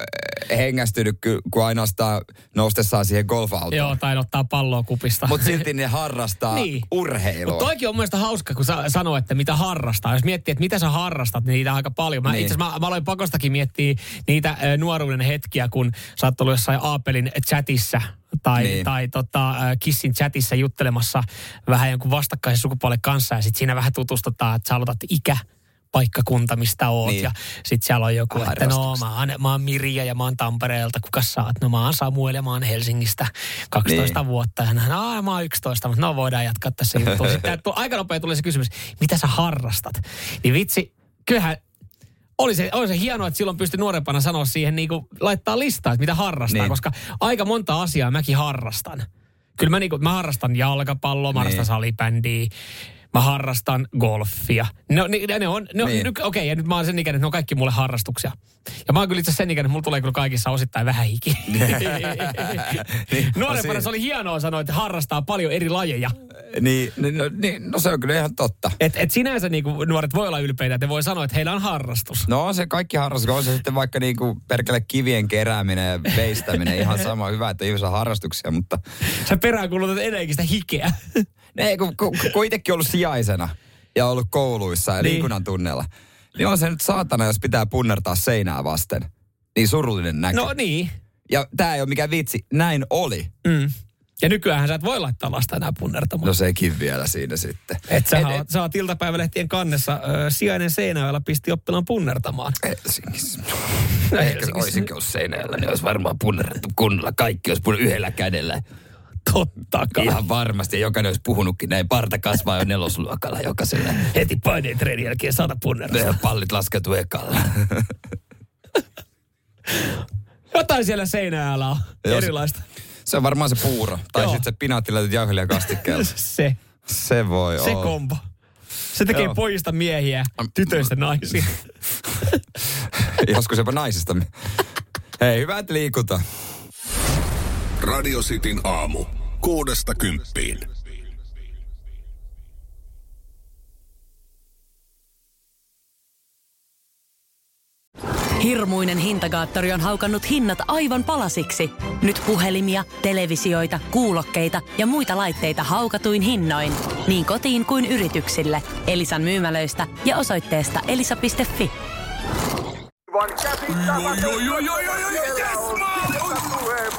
Speaker 4: äh, hengästynyt kuin ainoastaan noustessaan siihen golfautoon.
Speaker 3: Joo, tai ottaa palloa kupista.
Speaker 4: Mutta silti ne harrastaa
Speaker 3: Niin.
Speaker 4: urheilua.
Speaker 3: Mutta toikin on mielestäni hauska, kun sä sanoo, että mitä harrastaa. Jos miettii, että mitä sä harrastat, niin niitä on aika paljon. Mä,
Speaker 4: Niin.
Speaker 3: Itse asiassa mä, mä aloin pakostakin miettiä niitä äh, nuoruuden hetkiä, kun sä oot ollut jossain Aapelin chatissa tai, niin. Tai tota, Kissin chatissa juttelemassa vähän jonkun vastakkaisen sukupuolen kanssa ja sitten siinä vähän tutustutaan, että sä aloitat ikä paikkakunta, mistä oot. Niin. Ja sitten siellä on joku, että no mä oon, mä oon Mirja ja mä oon Tampereelta, kuka sä oot? No mä oon Samuel ja mä oon Helsingistä 12
Speaker 4: Niin.
Speaker 3: vuotta. Ja hän, Aa, mä oon 11, mutta no voidaan jatkaa tässä juttua. Sitten aika nopea tulee se kysymys, mitä sä harrastat? Niin vitsi, kyllähän oli se, oli se hienoa, että silloin pystyi nuorempana sanoa siihen, niin kuin laittaa listaa, että mitä harrastaa. Niin. koska aika monta asiaa mäkin harrastan. Kyllä mä, niinku, mä harrastan jalkapalloa, mä
Speaker 4: Niin.
Speaker 3: harrastan salibändiä, mä harrastan golfia. No, ne, ne on, ne on
Speaker 4: Niin.
Speaker 3: okei, ja nyt mä oon sen ikäinen, että ne on kaikki mulle harrastuksia. Ja mä oon kyllä itse sen ikäinen, että mulla tulee kyllä kaikissa osittain vähän hiki. Nuorempana se oli hienoa sanoa, että harrastaa paljon eri lajeja.
Speaker 4: Niin, niin, no, niin, no se on kyllä ihan totta.
Speaker 3: Et, et sinänsä niinku nuoret voi olla ylpeitä, että voi sanoa, että heillä on harrastus.
Speaker 4: No on se kaikki harrastus, on se sitten vaikka niinku perkele kivien kerääminen ja veistäminen, ihan sama hyvä, että on harrastuksia, mutta
Speaker 3: Sä peräänkuulutat edelleenkin sitä hikeä.
Speaker 4: ne, kun, kun, kun itsekin ollut sijaisena ja ollut kouluissa ja
Speaker 3: Niin.
Speaker 4: liikunnan tunnella, niin on se nyt saatana, jos pitää punnertaa seinää vasten. Niin surullinen näkö.
Speaker 3: No niin.
Speaker 4: Ja tää ei ole mikään vitsi, näin oli.
Speaker 3: Mm. Ja nykyään sä et voi laittaa lasta enää punnertamaan.
Speaker 4: No sekin vielä siinä sitten.
Speaker 3: Et sä,
Speaker 4: Et-
Speaker 3: oot, sä oot iltapäivälehtien kannessa ö, sijainen Seinäjoella pisti oppilaan punnertamaan.
Speaker 4: Helsingissä. Ehkä se olisikin ollut seinäjällä, niin olisi varmaan punnerattu kunnolla. Kaikki olisi yhdellä kädellä.
Speaker 3: Totta kai.
Speaker 4: Ihan varmasti. Jokainen olisi puhunutkin näin. Parta kasvaa jo nelosluokalla jokaisella.
Speaker 3: Heti paineen treenin jälkeen saada punnertaa.
Speaker 4: Ne pallit laskeutuu ekalla.
Speaker 3: Jotain siellä Seinäjoella on
Speaker 4: Joo, se-
Speaker 3: erilaista.
Speaker 4: Se on varmaan se puuro. Tai sitten se pinaattiläityt jauhelijakastikkeella.
Speaker 3: Se,
Speaker 4: Se voi
Speaker 3: se
Speaker 4: olla.
Speaker 3: kombo. Se tekee
Speaker 4: Joo.
Speaker 3: pojista miehiä, tytöistä naisia.
Speaker 4: Joskus jopa naisista. Hei, hyvät liikunta.
Speaker 2: Radio Cityn aamu. kuudesta kymppiin.
Speaker 9: Hirmuinen hintakaattori on haukannut hinnat aivan palasiksi. Nyt puhelimia, televisioita, kuulokkeita ja muita laitteita haukatuin hinnoin. Niin kotiin kuin yrityksille. Elisan myymälöistä ja osoitteesta elisa.fi.